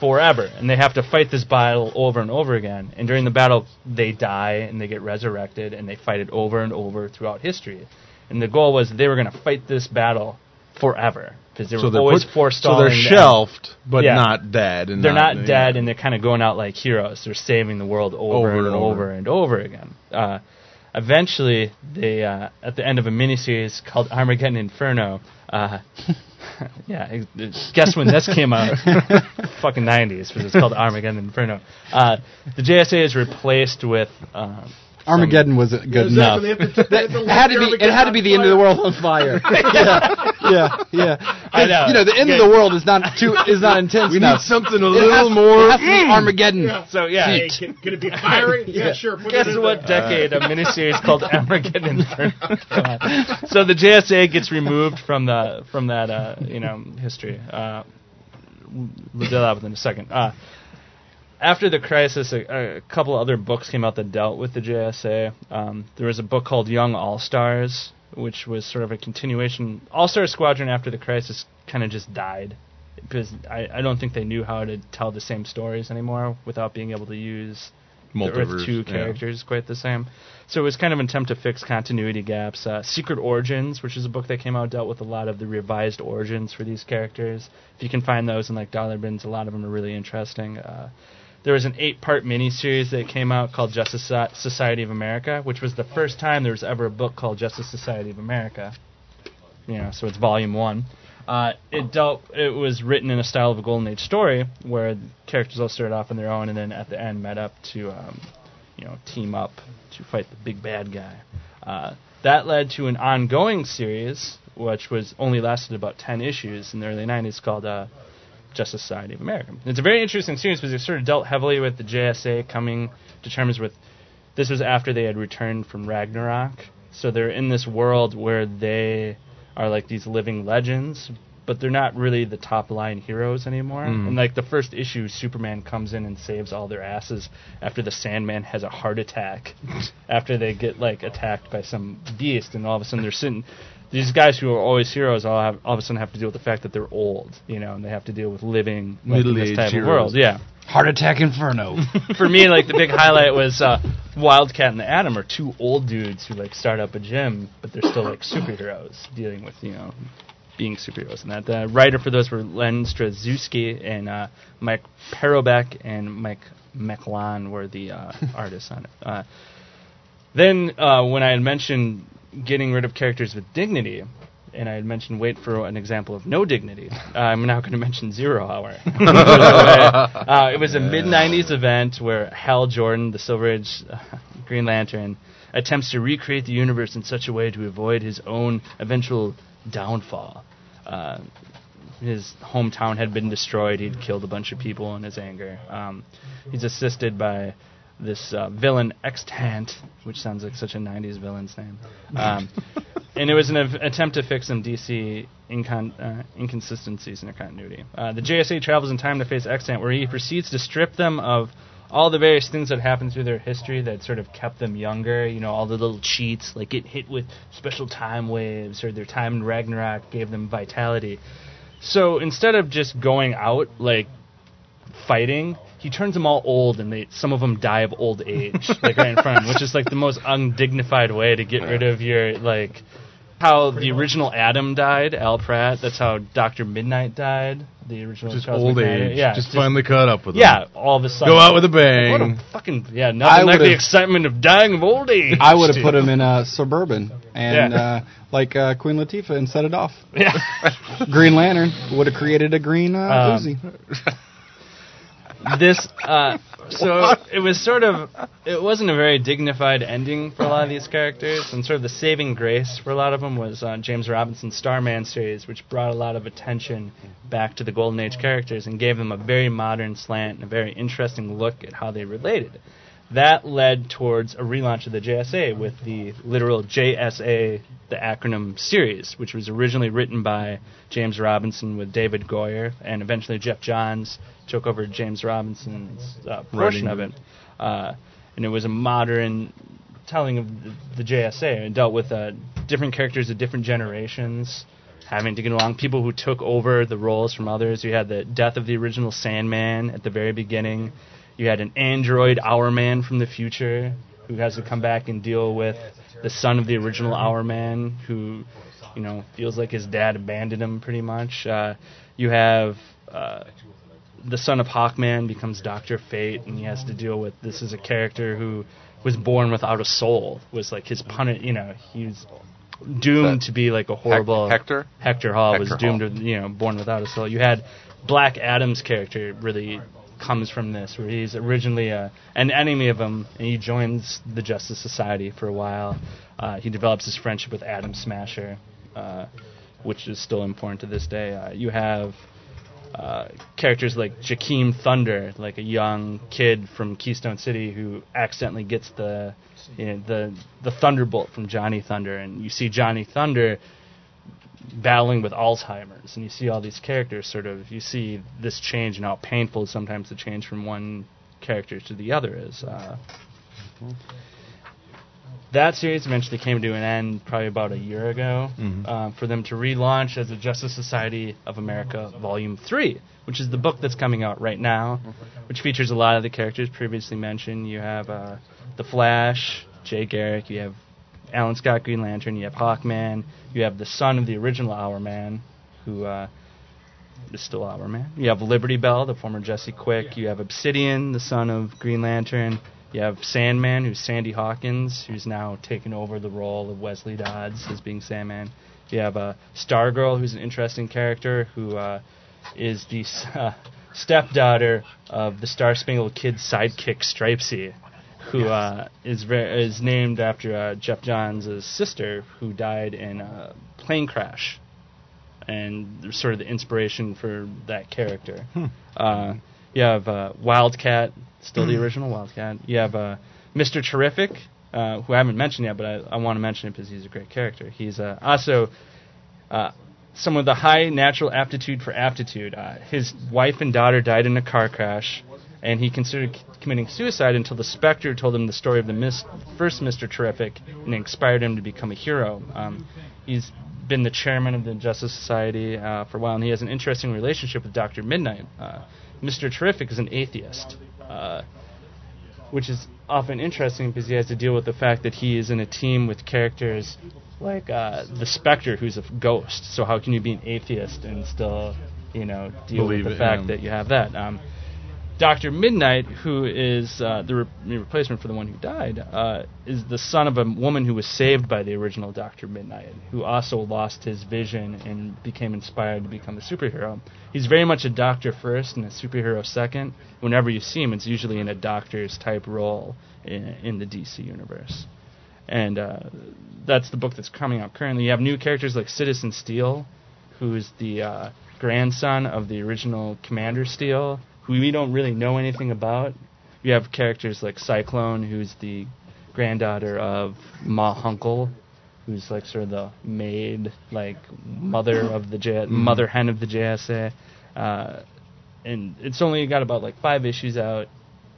forever, and they have to fight this battle over and over again. And during the battle, they die and they get resurrected, and they fight it over and over throughout history. And the goal was they were going to fight this battle forever because they so were always put- so they're the- shelved, but Yeah. not dead. And they're not yeah. dead and they're kind of going out like heroes. They're saving the world over, Over and, and over. over. and over again. Uh, eventually, they uh, at the end of a miniseries called Armageddon Inferno. Uh, yeah, guess when this came out? Fucking nineties, because it's called Armageddon Inferno. Uh, the JSA is replaced with. Um, Armageddon was good Yeah, enough. exactly. They have to- they have to It had to be. It had to be the end of the world on fire. yeah, yeah, yeah. 'Cause, I know. You know, the end of the world is not too is not intense We enough. need something a It little has, more. It has to be Armageddon. Yeah. so yeah. Hey, can, can it be fiery? yeah, sure. Put Guess it in what there. decade a miniseries called Armageddon Inferno came out. So the JSA gets removed from the from that uh, you know history. Uh, we'll deal that with in a second. Uh, after the crisis, a, a couple other books came out that dealt with the JSA. Um, there was a book called Young All Stars, which was sort of a continuation. All Star Squadron after the crisis kind of just died because I, I don't think they knew how to tell the same stories anymore without being able to use the Earth Multiverse, 2 yeah. characters quite the same. So it was kind of an attempt to fix continuity gaps. Uh, Secret Origins, which is a book that came out, dealt with a lot of the revised origins for these characters. If you can find those in like dollar bins, a lot of them are really interesting. Uh, there was an eight-part miniseries that came out called Justice So- Society of America, which was the first time there was ever a book called Justice Society of America. You know, so it's volume one. Uh, it dealt. It was written in a style of a golden age story, where characters all started off on their own, and then at the end met up to, um, you know, team up to fight the big bad guy. Uh, that led to an ongoing series, which was only lasted about ten issues in the early '90s, called uh, Justice Society of America. It's a very interesting series because it sort of dealt heavily with the JSA coming to terms with. This was after they had returned from Ragnarok, so they're in this world where they are like these living legends, but they're not really the top line heroes anymore. Mm. And like the first issue, Superman comes in and saves all their asses after the Sandman has a heart attack, after they get like attacked by some beast, and all of a sudden they're sitting. These guys who are always heroes all have all of a sudden have to deal with the fact that they're old, you know, and they have to deal with living like, in this type of world. Yeah Heart attack inferno. for me, like the big highlight was uh, Wildcat and the Atom are two old dudes who like start up a gym, but they're still like superheroes dealing with you know being superheroes. And that the writer for those were Len Strazewski and uh, Mike Parobeck and Mike Machlan were the uh, artists on it. Uh, then uh, when I had mentioned getting rid of characters with dignity. And I had mentioned wait for an example of no dignity. Uh, I'm now going to mention Zero Hour. uh, it was a mid '90s event where Hal Jordan, the Silver Age uh, Green Lantern, attempts to recreate the universe in such a way to avoid his own eventual downfall. Uh, his hometown had been destroyed. He'd killed a bunch of people in his anger. Um, he's assisted by this uh, villain Extant, which sounds like such a '90s villain's name. Um, and it was an av- attempt to fix some DC incon- uh, inconsistencies in their continuity. Uh, the JSA travels in time to face Extant, where he proceeds to strip them of all the various things that happened through their history that sort of kept them younger. You know, all the little cheats, like get hit with special time waves, or their time in Ragnarok gave them vitality. So instead of just going out like fighting, he turns them all old, and they some of them die of old age, like right in front, of him, which is like the most undignified way to get rid of your like how the original Atom died, Al Pratt. That's how Doctor Midnight died. The original Just Charles old age. Yeah, just, finally caught up with him. Yeah, all of a sudden. Go out with a bang. What a fucking yeah! Nothing like the excitement of dying of old age. I would have put him in a suburban and Yeah. uh, like uh, Queen Latifah and set it off. Yeah. Green Lantern would have created a green uh, Um, Uzi. This uh so it was sort of it wasn't a very dignified ending for a lot of these characters and sort of the saving grace for a lot of them was uh, James Robinson's Starman series which brought a lot of attention back to the golden age characters and gave them a very modern slant and a very interesting look at how they related that led towards a relaunch of the JSA with the literal JSA, the acronym series, which was originally written by James Robinson with David Goyer, and eventually Geoff Johns took over James Robinson's uh, portion of it. Uh, and it was a modern telling of the, the JSA. It dealt with uh, different characters of different generations having to get along. People who took over the roles from others. You had the death of the original Sandman at the very beginning. You had an android Hourman from the future who has to come back and deal with the son of the original Hourman who, you know, feels like his dad abandoned him pretty much. Uh, you have uh, the son of Hawkman becomes Doctor Fate, and he has to deal with this is a character who was born without a soul. Was like his pun, you know, he's doomed to be like a horrible Hector? Hector Hall was doomed Hall. to you know born without a soul. You had Black Adam's character really comes from this, where he's originally a, an enemy of him, and he joins the Justice Society for a while. Uh, he develops his friendship with Atom Smasher, uh, which is still important to this day. Uh, you have uh, characters like Jakeem Thunder, like a young kid from Keystone City who accidentally gets the you know, the the thunderbolt from Johnny Thunder, and you see Johnny Thunder battling with Alzheimer's, and you see all these characters sort of you see this change and how painful sometimes the change from one character to the other is. Uh, that series eventually came to an end probably about a year ago uh, for them to relaunch as the Justice Society of America Volume 3, which is the book that's coming out right now, which features a lot of the characters previously mentioned. You have uh, The Flash, Jay Garrick, you have Alan Scott Green Lantern, you have Hawkman, you have the son of the original Hourman, who uh, is still Hourman. You have Liberty Bell, the former Jesse Quick. You have Obsidian, the son of Green Lantern. You have Sandman, who's Sandy Hawkins, who's now taken over the role of Wesley Dodds as being Sandman. You have uh, Stargirl, who's an interesting character, who uh, is the uh, stepdaughter of the Star Spangled Kid sidekick Stripesy, who uh, is ve- is named after uh, Geoff Johns' sister, who died in a plane crash, and sort of the inspiration for that character. Uh, you have uh, Wildcat, still the original Wildcat. You have uh, Mr. Terrific, uh, who I haven't mentioned yet, but I, I want to mention him because he's a great character. He's uh, also uh, someone with a high natural aptitude for aptitude. Uh, his wife and daughter died in a car crash, and he considered committing suicide until the Spectre told him the story of the mis- first Mr. Terrific and inspired him to become a hero. Um, he's been the chairman of the Justice Society uh, for a while, and he has an interesting relationship with Dr. Midnight. Uh, Mr. Terrific is an atheist. Uh, which is often interesting because he has to deal with the fact that he is in a team with characters like uh, the Spectre, who's a ghost. So how can you be an atheist and still, you know, deal Believe with the it, fact yeah. that you have that? Um, Doctor Midnight, who is uh, the, re- replacement for the one who died, uh, is the son of a woman who was saved by the original Doctor Midnight, who also lost his vision and became inspired to become a superhero. He's very much a doctor first and a superhero second. Whenever you see him, it's usually in a doctor's type role in, in the DC universe. And uh, that's the book that's coming out currently. You have new characters like Citizen Steel, who is the uh, grandson of the original Commander Steel, who we don't really know anything about. You have characters like Cyclone, who's the granddaughter of Ma Hunkel, who's like sort of the maid, like mother of the J- mother hen of the JSA. Uh, and it's only got about like five issues out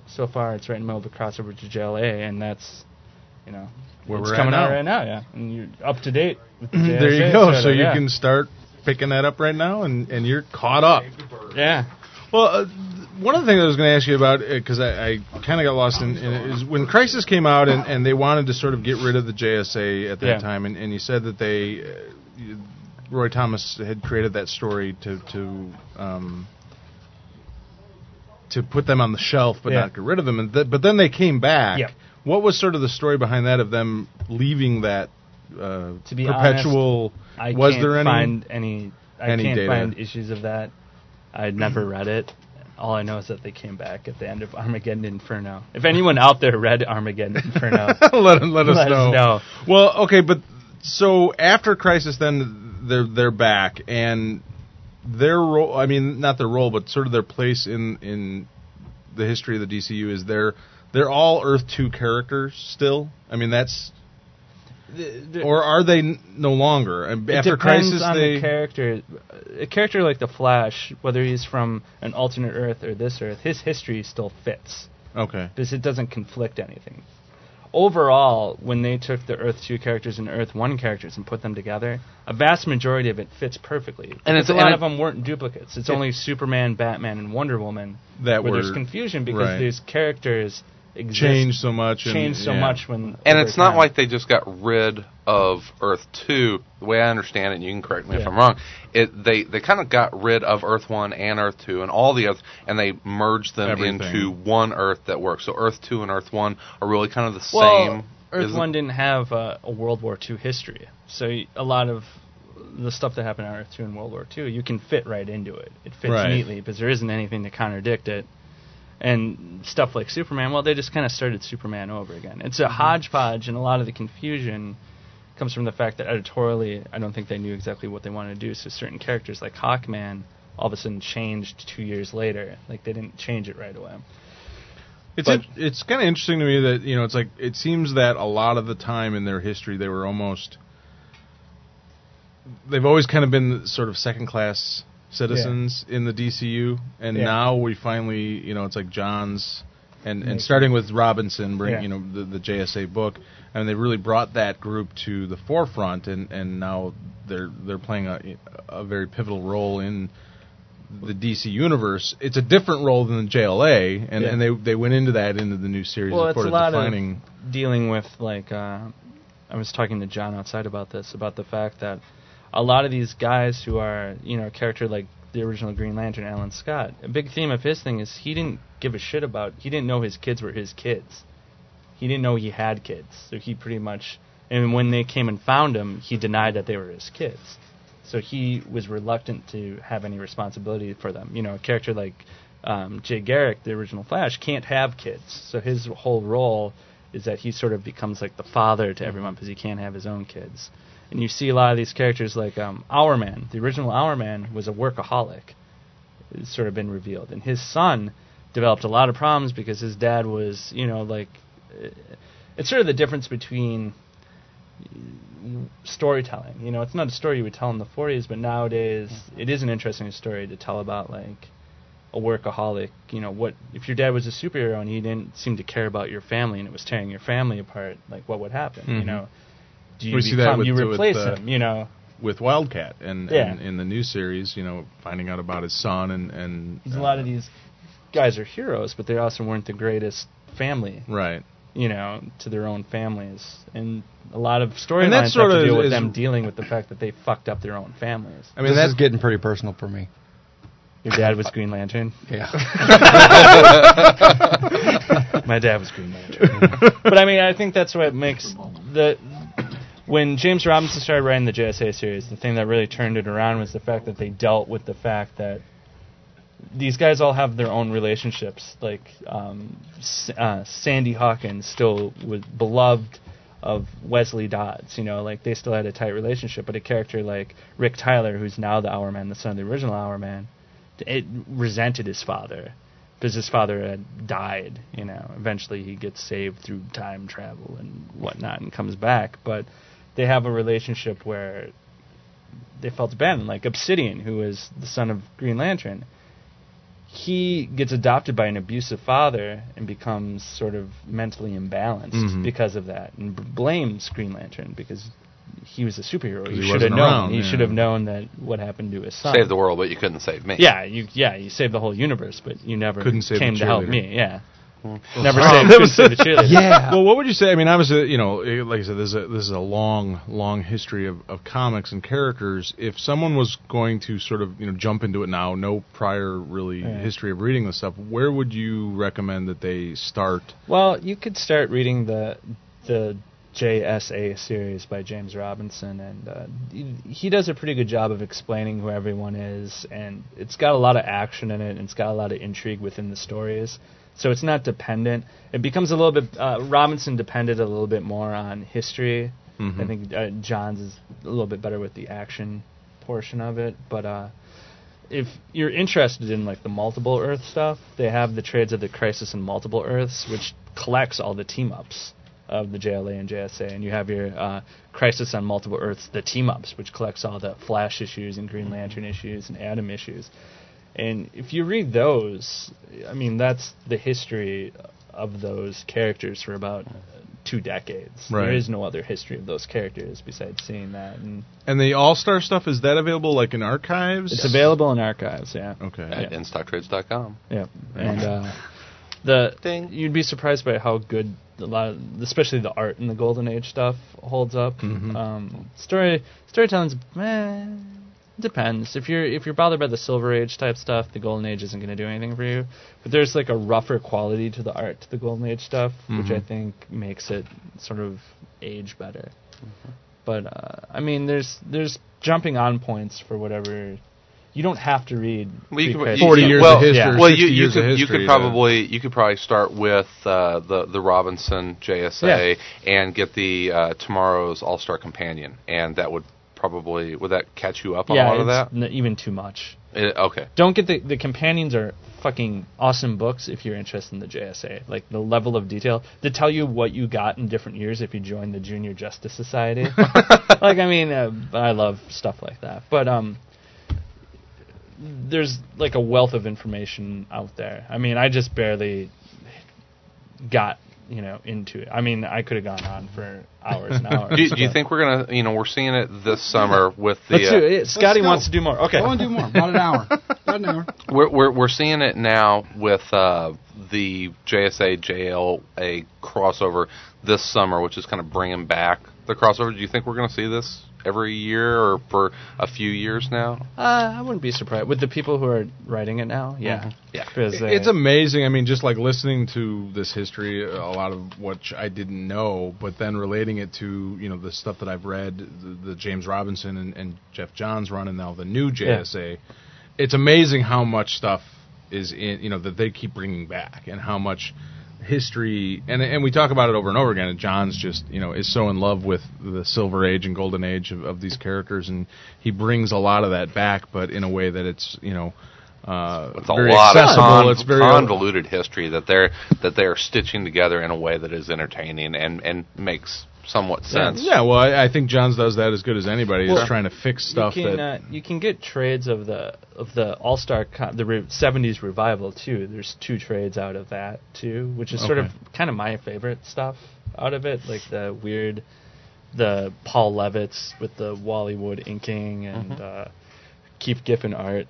so far. It's right in the middle of the crossover to JLA, and that's you know Where it's we're at coming out right now. Yeah, and you're up to date. With the there you go. et So you yeah. can start picking that up right now, and, and you're caught up. yeah. Well, uh, one of the things I was going to ask you about because I, I kind of got lost in, in it is when Crisis came out and, and they wanted to sort of get rid of the JSA at that Yeah. time, and, and you said that they uh, Roy Thomas had created that story to to um, to put them on the shelf but Yeah. not get rid of them, and th- but then they came back. What was sort of the story behind that of them leaving that uh, To be perpetual? I was can't there any? find any? I any can't data? find issues of that. I'd never read it. All I know is that they came back at the end of Armageddon Inferno. If anyone out there read Armageddon Inferno, let, let us Let us know. know. Well, okay, but so after Crisis, then they're they're back, and their role. I mean, not their role, but sort of their place in in the history of the DCU is they're they're all Earth two characters still. I mean, that's or are they n- no longer? And it After depends Crisis, on they the character. A character like the Flash, whether he's from an alternate Earth or this Earth, his history still fits okay. because it doesn't conflict anything. Overall, when they took the Earth 2 characters and Earth 1 characters and put them together, a vast majority of it fits perfectly. And Because it's- a lot and of them weren't duplicates. It's only Superman, Batman, and Wonder Woman That where were there's confusion because right. these characters exist, changed so much. and- change so yeah. much when And it's not time. like they just got rid of Earth Two. The way I understand it, and you can correct me if I'm wrong. It they they kind of got rid of Earth One and Earth Two and all the other, and they merged them Everything. into one Earth that works. So Earth Two and Earth One are really kind of the well, same. Earth isn't- One didn't have uh, a World War II history, so y- a lot of the stuff that happened on Earth Two and World War Two, you can fit right into it. It fits Right. neatly because there isn't anything to contradict it. And stuff like Superman, well, they just kind of started Superman over again. It's a mm-hmm. hodgepodge, and a lot of the confusion comes from the fact that editorially, I don't think they knew exactly what they wanted to do. So certain characters like Hawkman all of a sudden changed two years later. Like they didn't change it right away. It's in- it's kind of interesting to me that you know it's like it seems that a lot of the time in their history they were almost they've always kind of been sort of second class citizens in the DCU, and Yeah. now we finally you know it's like Johns and and starting with Robinson, bring Yeah. you know the, the JSA book, and they really brought that group to the forefront, and and now they're they're playing a a very pivotal role in the DC universe. It's a different role than the JLA, and, Yeah. and they they went into that into the new series. Well, it's a lot defining. of dealing with like uh, I was talking to John outside about this about the fact that a lot of these guys who are you know a character like the original Green Lantern, Alan Scott. A big theme of his thing is he didn't give a shit about. He didn't know his kids were his kids. He didn't know he had kids, so he pretty much. And when they came and found him, he denied that they were his kids. So he was reluctant to have any responsibility for them. You know, a character like um, Jay Garrick, the original Flash, can't have kids. So his whole role is that he sort of becomes like the father to everyone because he can't have his own kids. And you see a lot of these characters like um, Hourman. The original Hourman was a workaholic. It's sort of been revealed. And his son developed a lot of problems because his dad was, you know, like. uh, It's sort of the difference between storytelling. You know, it's not a story you would tell in the 40s, but nowadays it is an interesting story to tell about like a workaholic. You know, what if your dad was a superhero and he didn't seem to care about your family and it was tearing your family apart? Like, what would happen? You Mhm. know, do you We see that become with- you with, replace uh, him? You know, with Wildcat and, Yeah. and in the new series, you know, finding out about his son and and 'Cause a uh, lot of these guys are heroes, but they also weren't the greatest family. right. You know, to their own families, and a lot of And that storylines have sort to of deal with them dealing with the fact that they fucked up their own families. I mean, this that's is getting pretty personal for me. Your dad was Green Lantern. Yeah. My dad was Green Lantern. but I mean, I think that's what makes the when James Robinson started writing the JSA series, the thing that really turned it around was the fact that they dealt with the fact that these guys all have their own relationships. Like um, uh, Sandy Hawkins still was beloved of Wesley Dodds. You know, like they still had a tight relationship. But a character like Rick Tyler, who's now the Hourman, the son of the original Hourman, it resented his father because his father had died. You know, eventually he gets saved through time travel and whatnot and comes back. But they have a relationship where they felt abandoned. Like Obsidian, who is the son of Green Lantern, he gets adopted by an abusive father and becomes sort of mentally imbalanced Mhm. because of that, and b- blames Green Lantern because he was a superhero. he You should have known. around, He yeah. should have known that what happened to his son. Save the world, but you couldn't save me. Yeah, you yeah you saved the whole universe, but you never Couldn't save came to help me. Yeah. Never saved, that couldn't was- the cheerleader. Yeah. Well, what would you say? I mean, obviously, you know, eh, like I said, this is a, this is a long, long history of, of comics and characters. If someone was going to sort of, you know, jump into it now, no prior really Yeah. history of reading this stuff, where would you recommend that they start? Well, you could start reading the the JSA series by James Robinson, and uh, he, he does a pretty good job of explaining who everyone is, and it's got a lot of action in it, and it's got a lot of intrigue within the stories. So it's not dependent. It becomes a little bit. Uh, Robinson depended a little bit more on history. Mhm. I think uh, Johns is a little bit better with the action portion of it, but. Uh, if you're interested in like the multiple Earth stuff, they have the trades of the Crisis and Multiple Earths, which collects all the team ups of the JLA and JSA, and you have your uh, Crisis on Multiple Earths, the team ups, which collects all the Flash issues and Green Lantern issues and Atom issues. And if you read those, I mean that's the history of those characters for about two decades. Right. There is no other history of those characters besides seeing that, and And the All Star stuff is that available like in archives? it's available in archives. Yeah. Okay. At InStockTrades.com. Yeah, and uh, the Ding. you'd be surprised by how good a lot, of, especially the art in the Golden Age stuff holds up. Mhm. Um, story storytelling's eh, depends. If you're if you're bothered by the Silver Age type stuff, the Golden Age isn't going to do anything for you. But there's like a rougher quality to the art to the Golden Age stuff, which I Mhm. think makes it sort of age better. Mm-hmm. But uh, I mean, there's there's jumping on points for whatever. You don't have to read. Well, you could, 40 you- years well, of history, yeah. Well, you, you could of you could to- probably you could probably start with uh, the the Robinson JSA and get the uh, TwoMorrows All Star Companion, and that would probably would that catch you up on yeah, a lot of that? n- even too much. It- okay, Don't get the the companions are fucking awesome books if you're interested in the JSA. Like the level of detail to tell you what you got in different years if you joined the Junior Justice Society. like I mean, uh, I love stuff like that. But um, there's like a wealth of information out there. I mean, I just barely got you know into it. I mean, I could have gone on for hours and hours. do, you- do you think we're gonna you know we're seeing it this summer with the Let's do uh, it. Skottie go. wants to do more. Okay. I want to do more. About an hour. About an hour. We're, we're we're seeing it now with uh, the JSA JLA crossover this summer, which is kind of bringing back the crossover. Do you think we're going to see this every year or for a few years now? Uh, I wouldn't be surprised with the people who are writing it now. Yeah, Mhm. Yeah. because they- It's amazing. I mean, just like listening to this history, a lot of which I didn't know, but then relating it to you know the stuff that I've read, the, the James Robinson and, and Geoff Johns run, and now the new JSA. It's amazing how much stuff is in you know that they keep bringing back, and how much history and and we talk about it over and over again. And Johns just you know is so in love with the Silver Age and Golden Age of, of these characters, and he brings a lot of that back, but in a way that it's you know. Uh, It's a very lot of con- it's very convoluted history that they're that they're stitching together in a way that is entertaining and and makes somewhat sense. Yeah, well, I, I think Johns does that as good as anybody. Well, is trying to fix stuff you can that uh, you can get trades of the of the All Star con- the re- '70s revival too. There's two trades out of that too, which is sort of kind of my favorite stuff out of it, like the weird the Paul Levitz with the Wally Wood inking and Mm-hmm. uh, Keith Giffen art,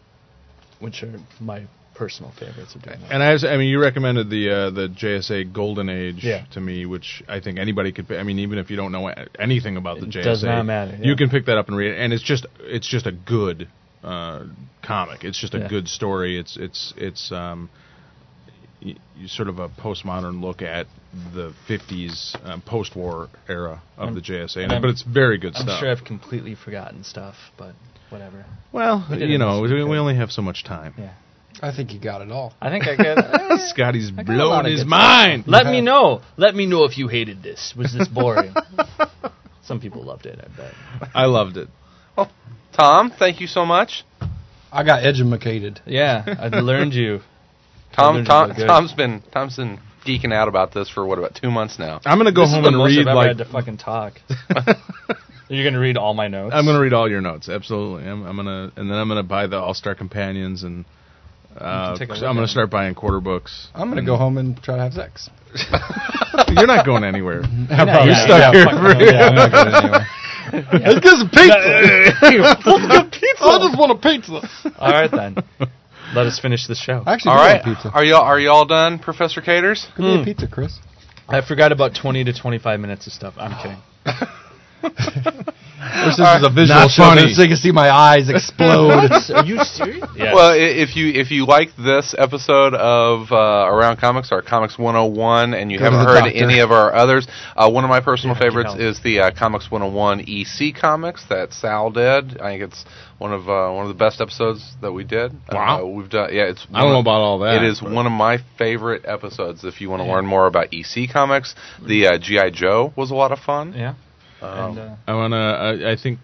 which are my personal favorites of doing that. And I, was, I mean, you recommended the uh, the JSA Golden Age Yeah. to me, which I think anybody could. I mean, even if you don't know anything about the It JSA, does not matter, yeah. You can pick that up and read it, and it's just it's just a good uh, comic. It's just a Yeah. good story. It's it's it's um, y- sort of a postmodern look at the '50s um, post-war era of I'm- the JSA, I'm- but it's very good stuff. I'm sure I've completely forgotten stuff, but whatever. well, We did you it know, this we, weekend. we only have so much time. Yeah, I think you got it all. I think I got. eh, Skottie's I got a lot blowing of his good mind. Let me know. Let me know if you hated this. Was this boring? Some people loved it, I bet. I loved it. Tom, thank you so much. I got edumacated. Yeah, I learned you. Tom, learned Tom, about. Tom's been Tom's been geeking out about this for what about two months now. I'm gonna go this is home the and most read I've ever like had to fucking talk. You're gonna read all my notes. I'm gonna read all your notes. Absolutely, I'm, I'm gonna and then I'm gonna buy the All Star Companions and uh, take a I'm gonna start buying quarter books. I'm gonna go home and try to have sex. You're not going anywhere. I'm probably You're stuck here fuck for- no, yeah, I'm not going anywhere. Let's get some pizza. I just want a pizza. All right then. Let us finish the show. I actually All do right, want pizza. are y'all are y'all done, Professor Caters? Give me a hmm. pizza, Chris. I forgot about 20 to 25 minutes of stuff. I'm kidding. This is a visual Not show, funny. so you can see my eyes explode. Are you serious? Yes. Well, if you if you like this episode of uh, Around Comics, our Comics 101, and you Go to haven't heard doctor. any of our others, uh, one of my personal Yeah, favorites help. is the uh, Comics 101 EC comics that Sal did. I think it's one of uh, one of the best episodes that we did. Wow. uh, we've done. Yeah, it's. I don't know about all that. It is one of my favorite episodes. If you want to learn more about EC comics, the uh, GI Joe was a lot of fun. yeah. Um, And, uh, I wanna. I, I think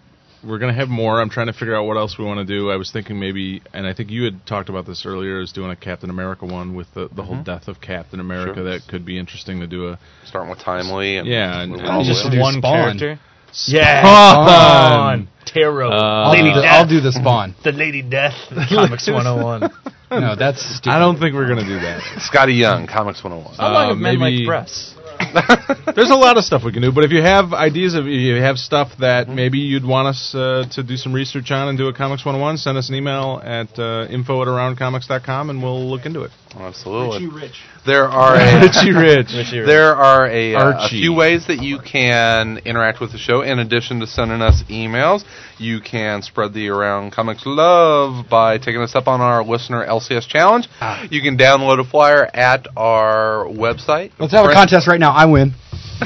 we're gonna have more. I'm trying to figure out what else we want to do. I was thinking maybe, and I think you had talked about this earlier, is doing a Captain America one with the, the whole death of Captain America. Sure. That could be interesting to do a. starting with Timely. And Yeah, and- moving and just one Spawn. character. Yeah. Spawn! Tarot. Uh, I'll, do Lady the, Death. I'll do the spawn. the Lady Death. the Comics 101. No, that's stupid. I don't think we're gonna do that. Skottie Young, Comics 101. How long Uh, have men maybe- like breasts? There's a lot of stuff we can do, but if you have ideas, if you have stuff that maybe you'd want us uh, to do some research on and do a Comics 101, send us an email at uh, info at aroundcomics.com and we'll look into it. Absolutely. Richie Rich. There are a, Richie Rich. Richie Rich. there are a, uh, a few ways that you can interact with the show. In addition to sending us emails, you can spread the around comics love by taking us up on our listener LCS challenge. Ah. You can download a flyer at our website. Let's have a contest right now. I win.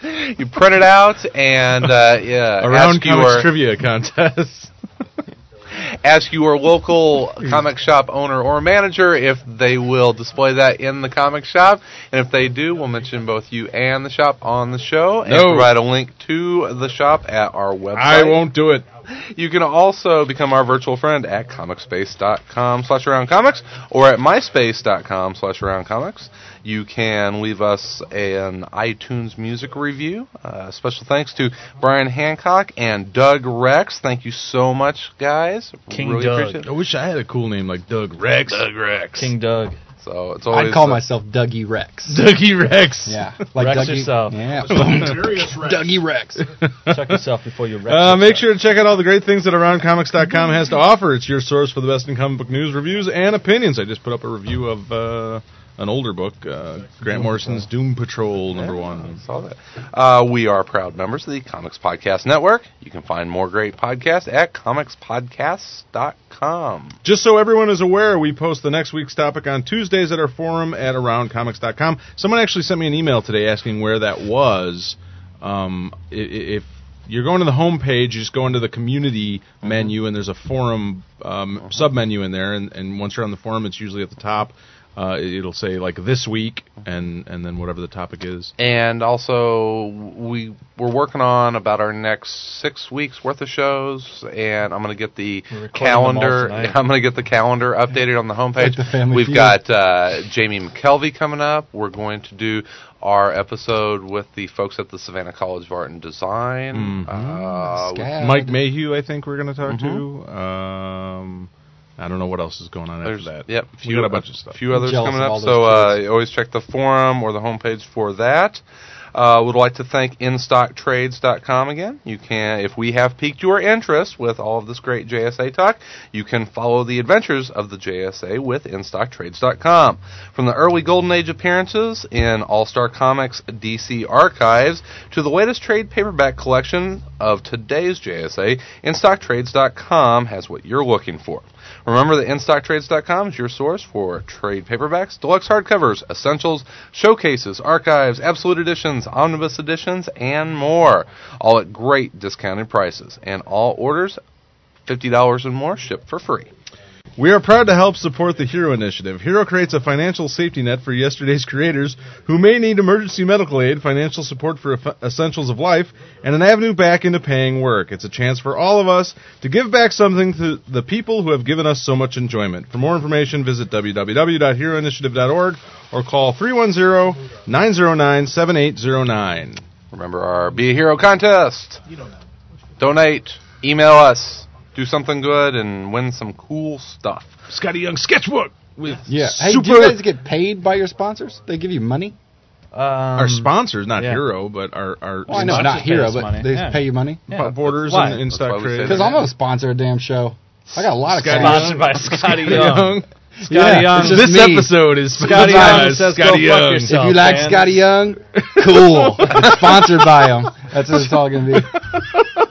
You print it out and uh, yeah, Around ask Comics your Trivia Contest. ask your local comic shop owner or manager if they will display that in the comic shop. And if they do, we'll mention both you and the shop on the show and No. provide a link to the shop at our website. I won't do it. You can also become our virtual friend at comicspace.com slash around comics or at myspace.com slash around comics. You can leave us an iTunes music review. Uh, special thanks to Brian Hancock and Doug Rex. Thank you so much, guys. King really Doug. appreciate I wish I had a cool name like Doug Rex. Doug Rex. King Doug. So it's always I'd call uh, myself Dougie Rex. Dougie Rex. Yeah, Rex Dougie. yourself. Yeah, Serious Rex. Dougie Rex. Check yourself before you wreck Uh, make sure to check out all the great things that AroundComics.com has to offer. It's your source for the best in comic book news, reviews, and opinions. I just put up a review of uh, an older book, uh, Grant Morrison's Doom Patrol number one. Saw that. Uh, we are proud members of the Comics Podcast Network. You can find more great podcasts at comicspodcasts.com. Just so everyone is aware, we post the next week's topic on Tuesdays at our forum at AroundComics.com. Someone actually sent me an email today asking where that was. Um, i- i- if you're going to the home page, you just go into the community menu, and there's a forum um, sub menu in there. And, and once you're on the forum, it's usually at the top. Uh, it- it'll say like this week, and and then whatever the topic is. And also, we we're working on about our next six weeks worth of shows, and I'm going to get the We're recording them all calendar. I'm going to get the calendar updated on the homepage. Like the We've Feud. got uh, Jamie McKelvie coming up. We're going to do our episode with the folks at the Savannah College of Art and Design. Mhm. Uh. Mike Mayhew, I think we're going to talk Mhm. to. Um, I don't know what else is going on There's after that. Yep, we got a bunch of stuff. A few others coming up. So uh, always check the forum or the homepage for that. Uh, would like to thank InStockTrades.com again. You can, if we have piqued your interest with all of this great JSA talk, you can follow the adventures of the JSA with InStockTrades.com. From the early Golden Age appearances in All Star Comics DC archives to the latest trade paperback collection of today's JSA, InStockTrades.com has what you're looking for. Remember that InStockTrades.com is your source for trade paperbacks, deluxe hardcovers, essentials, showcases, archives, absolute editions, omnibus editions, and more. All at great discounted prices. And all orders, $50 and more, ship for free. We are proud to help support the Hero Initiative. Hero creates a financial safety net for yesterday's creators who may need emergency medical aid, financial support for essentials of life, and an avenue back into paying work. It's a chance for all of us to give back something to the people who have given us so much enjoyment. For more information, visit www.heroinitiative.org or call 310-909-7809. Remember our Be a Hero contest. Donate, email us, do something good, and win some cool stuff. Skottie Young sketchbook with Yeah. Hey, do you guys get paid by your sponsors? They give you money? Um, our sponsors, not yeah. Hero, but our our Well, I know, Sponsors not pay Hero, but money. they Yeah. pay you money. Yeah. borders Why? and in stock why we say trade. Because I'm going to sponsor a damn show. I got a lot of Skottie cash. Sponsored by Skottie Young. Young. Skottie Yeah, Young. This me. episode is Skottie Young says, Skottie Young. yourself." If you like man. Skottie Young, cool. it's sponsored by him. That's what it's all going to be.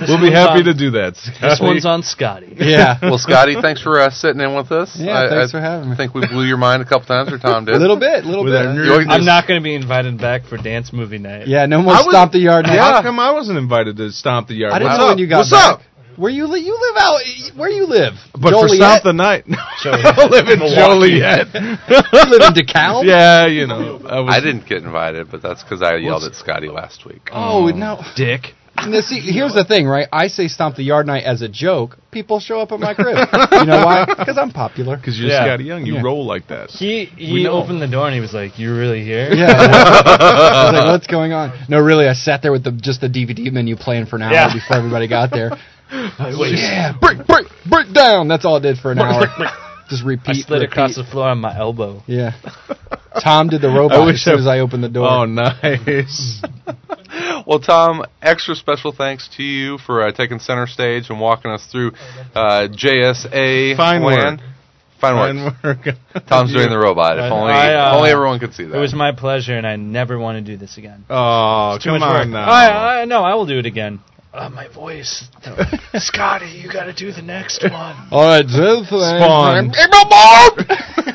We'll be happy on- to do that. This one's on Skottie. Yeah. Well, Skottie, thanks for uh, sitting in with us. Yeah, I, thanks I for having me. I think we blew your mind a couple times, or Tom did. A little bit, a little With bit. our You nerd- always- I'm not going to be invited back for dance movie night. Yeah, no more I was- stomp the yard night. How come I wasn't invited to stomp the yard? I didn't What's know up? when you got What's back. up? Where you li- you live out? Where you live? But for Joliet? stomp the night, I live in Joliet. you live in DeKalb? yeah, you know. I, I didn't get invited, but that's because I yelled at Skottie last week. Oh no. dick. Now, see, here's the thing, right? I say stomp the yard night as a joke. People show up at my crib. you know why? Because I'm popular. Because you're Yeah. Skottie Young, you Yeah. roll like that. He he opened the door and he was like, "You're really here?" Yeah. I was like, what's going on? No, really, I sat there with the just the DVD menu playing for an hour Yeah. before everybody got there. yeah, break, break, break down. That's all it did for an hour. Just repeat. I slid repeat. across the floor on my elbow. Yeah. Tom did the robot I wish as soon I- as I opened the door. Oh, nice. Well, Tom, extra special thanks to you for uh, taking center stage and walking us through uh, JSA. Fine plan. work. Fine work. Fine work. Tom's doing the robot. If only, I, uh, if only everyone could see that. It was my pleasure, and I never want to do this again. Oh, Too come much work. now. I, I no, I will do it again. Uh, my voice, Skottie, you got to do the next one. All right, so Spawn.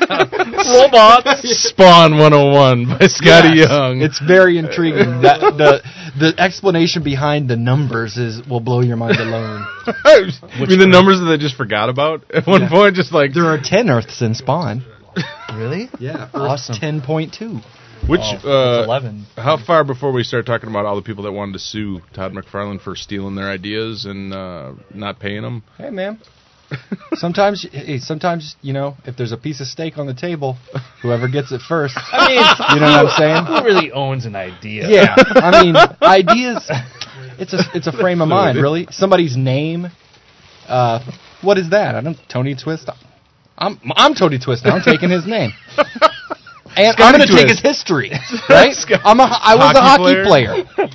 Robots. Spawn 101 by Skottie Yes. Young. It's very intriguing. that the the explanation behind the numbers is will blow your mind alone. I mean, the numbers that they just forgot about at one Yeah. point, just like There are ten Earths in Spawn. really? Yeah, Awesome. ten point two. Which. Oh, uh, Eleven. How far before we start talking about all the people that wanted to sue Todd McFarlane for stealing their ideas and uh, not paying them? Hey, man. sometimes, hey, sometimes you know, if there's a piece of steak on the table, whoever gets it first. I mean, You know what I'm saying? who really owns an idea? Yeah, I mean, ideas. It's a it's a frame of mind, really. Somebody's name. Uh, what is that? I don't. Tony Twist. I'm I'm Tony Twist. Now. I'm taking his name. And I'm going to take his history, right? I'm a, I was a Hockey player. player.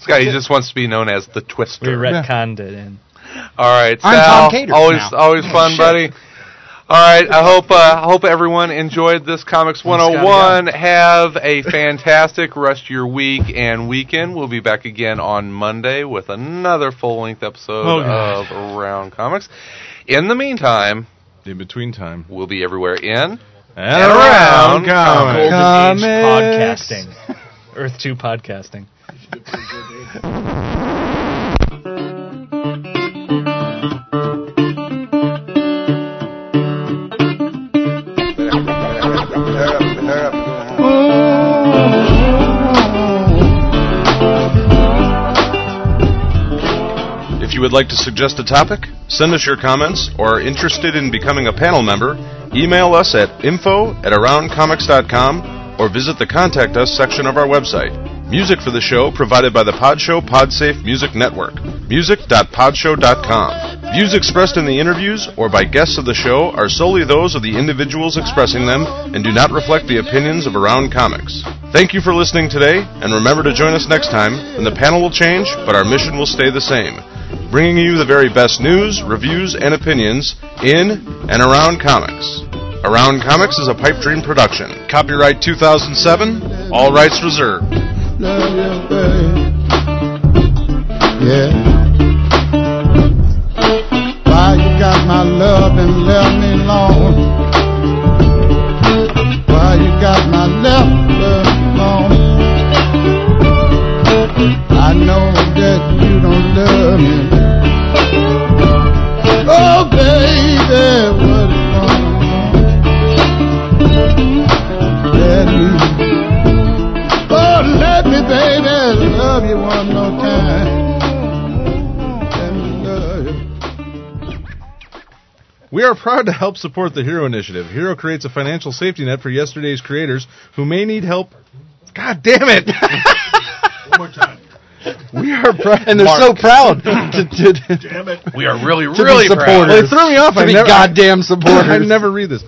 Skottie just wants to be known as the Twister. We Twister. retconned it in. All right, I'm Sal, Tom Caters always now. always fun, buddy. All right, I hope uh, I hope everyone enjoyed this Comics 101. Have a fantastic rest of your week and weekend. We'll be back again on Monday with another full length episode Oh, of Around Comics. In the meantime, In between time. we'll be everywhere in And, around around comics. Golden Age podcasting. Earth Two podcasting. If you would like to suggest a topic, send us your comments, or are interested in becoming a panel member, email us at info at aroundcomics.com or visit the Contact Us section of our website. Music for the show provided by the Podshow Podsafe Music Network. Music.podshow.com. Views expressed in the interviews or by guests of the show are solely those of the individuals expressing them and do not reflect the opinions of Around Comics. Thank you for listening today, and remember to join us next time when the panel will change, but our mission will stay the same bringing you the very best news, reviews, and opinions in and around comics. Around Comics is a Pipe Dream production. Copyright 2007, all rights reserved. Yeah. Why you got my love and left me alone? Why you got my alone? I know that you don't love me. We are proud to help support the Hero Initiative. Hero creates a financial safety net for yesterday's creators who may need help. God damn it! One more time. we are proud. And they're so proud to, to, Damn it. We are really, to really be proud. supporters. Well, it threw me off. To I be never, goddamn supporters. I never read this.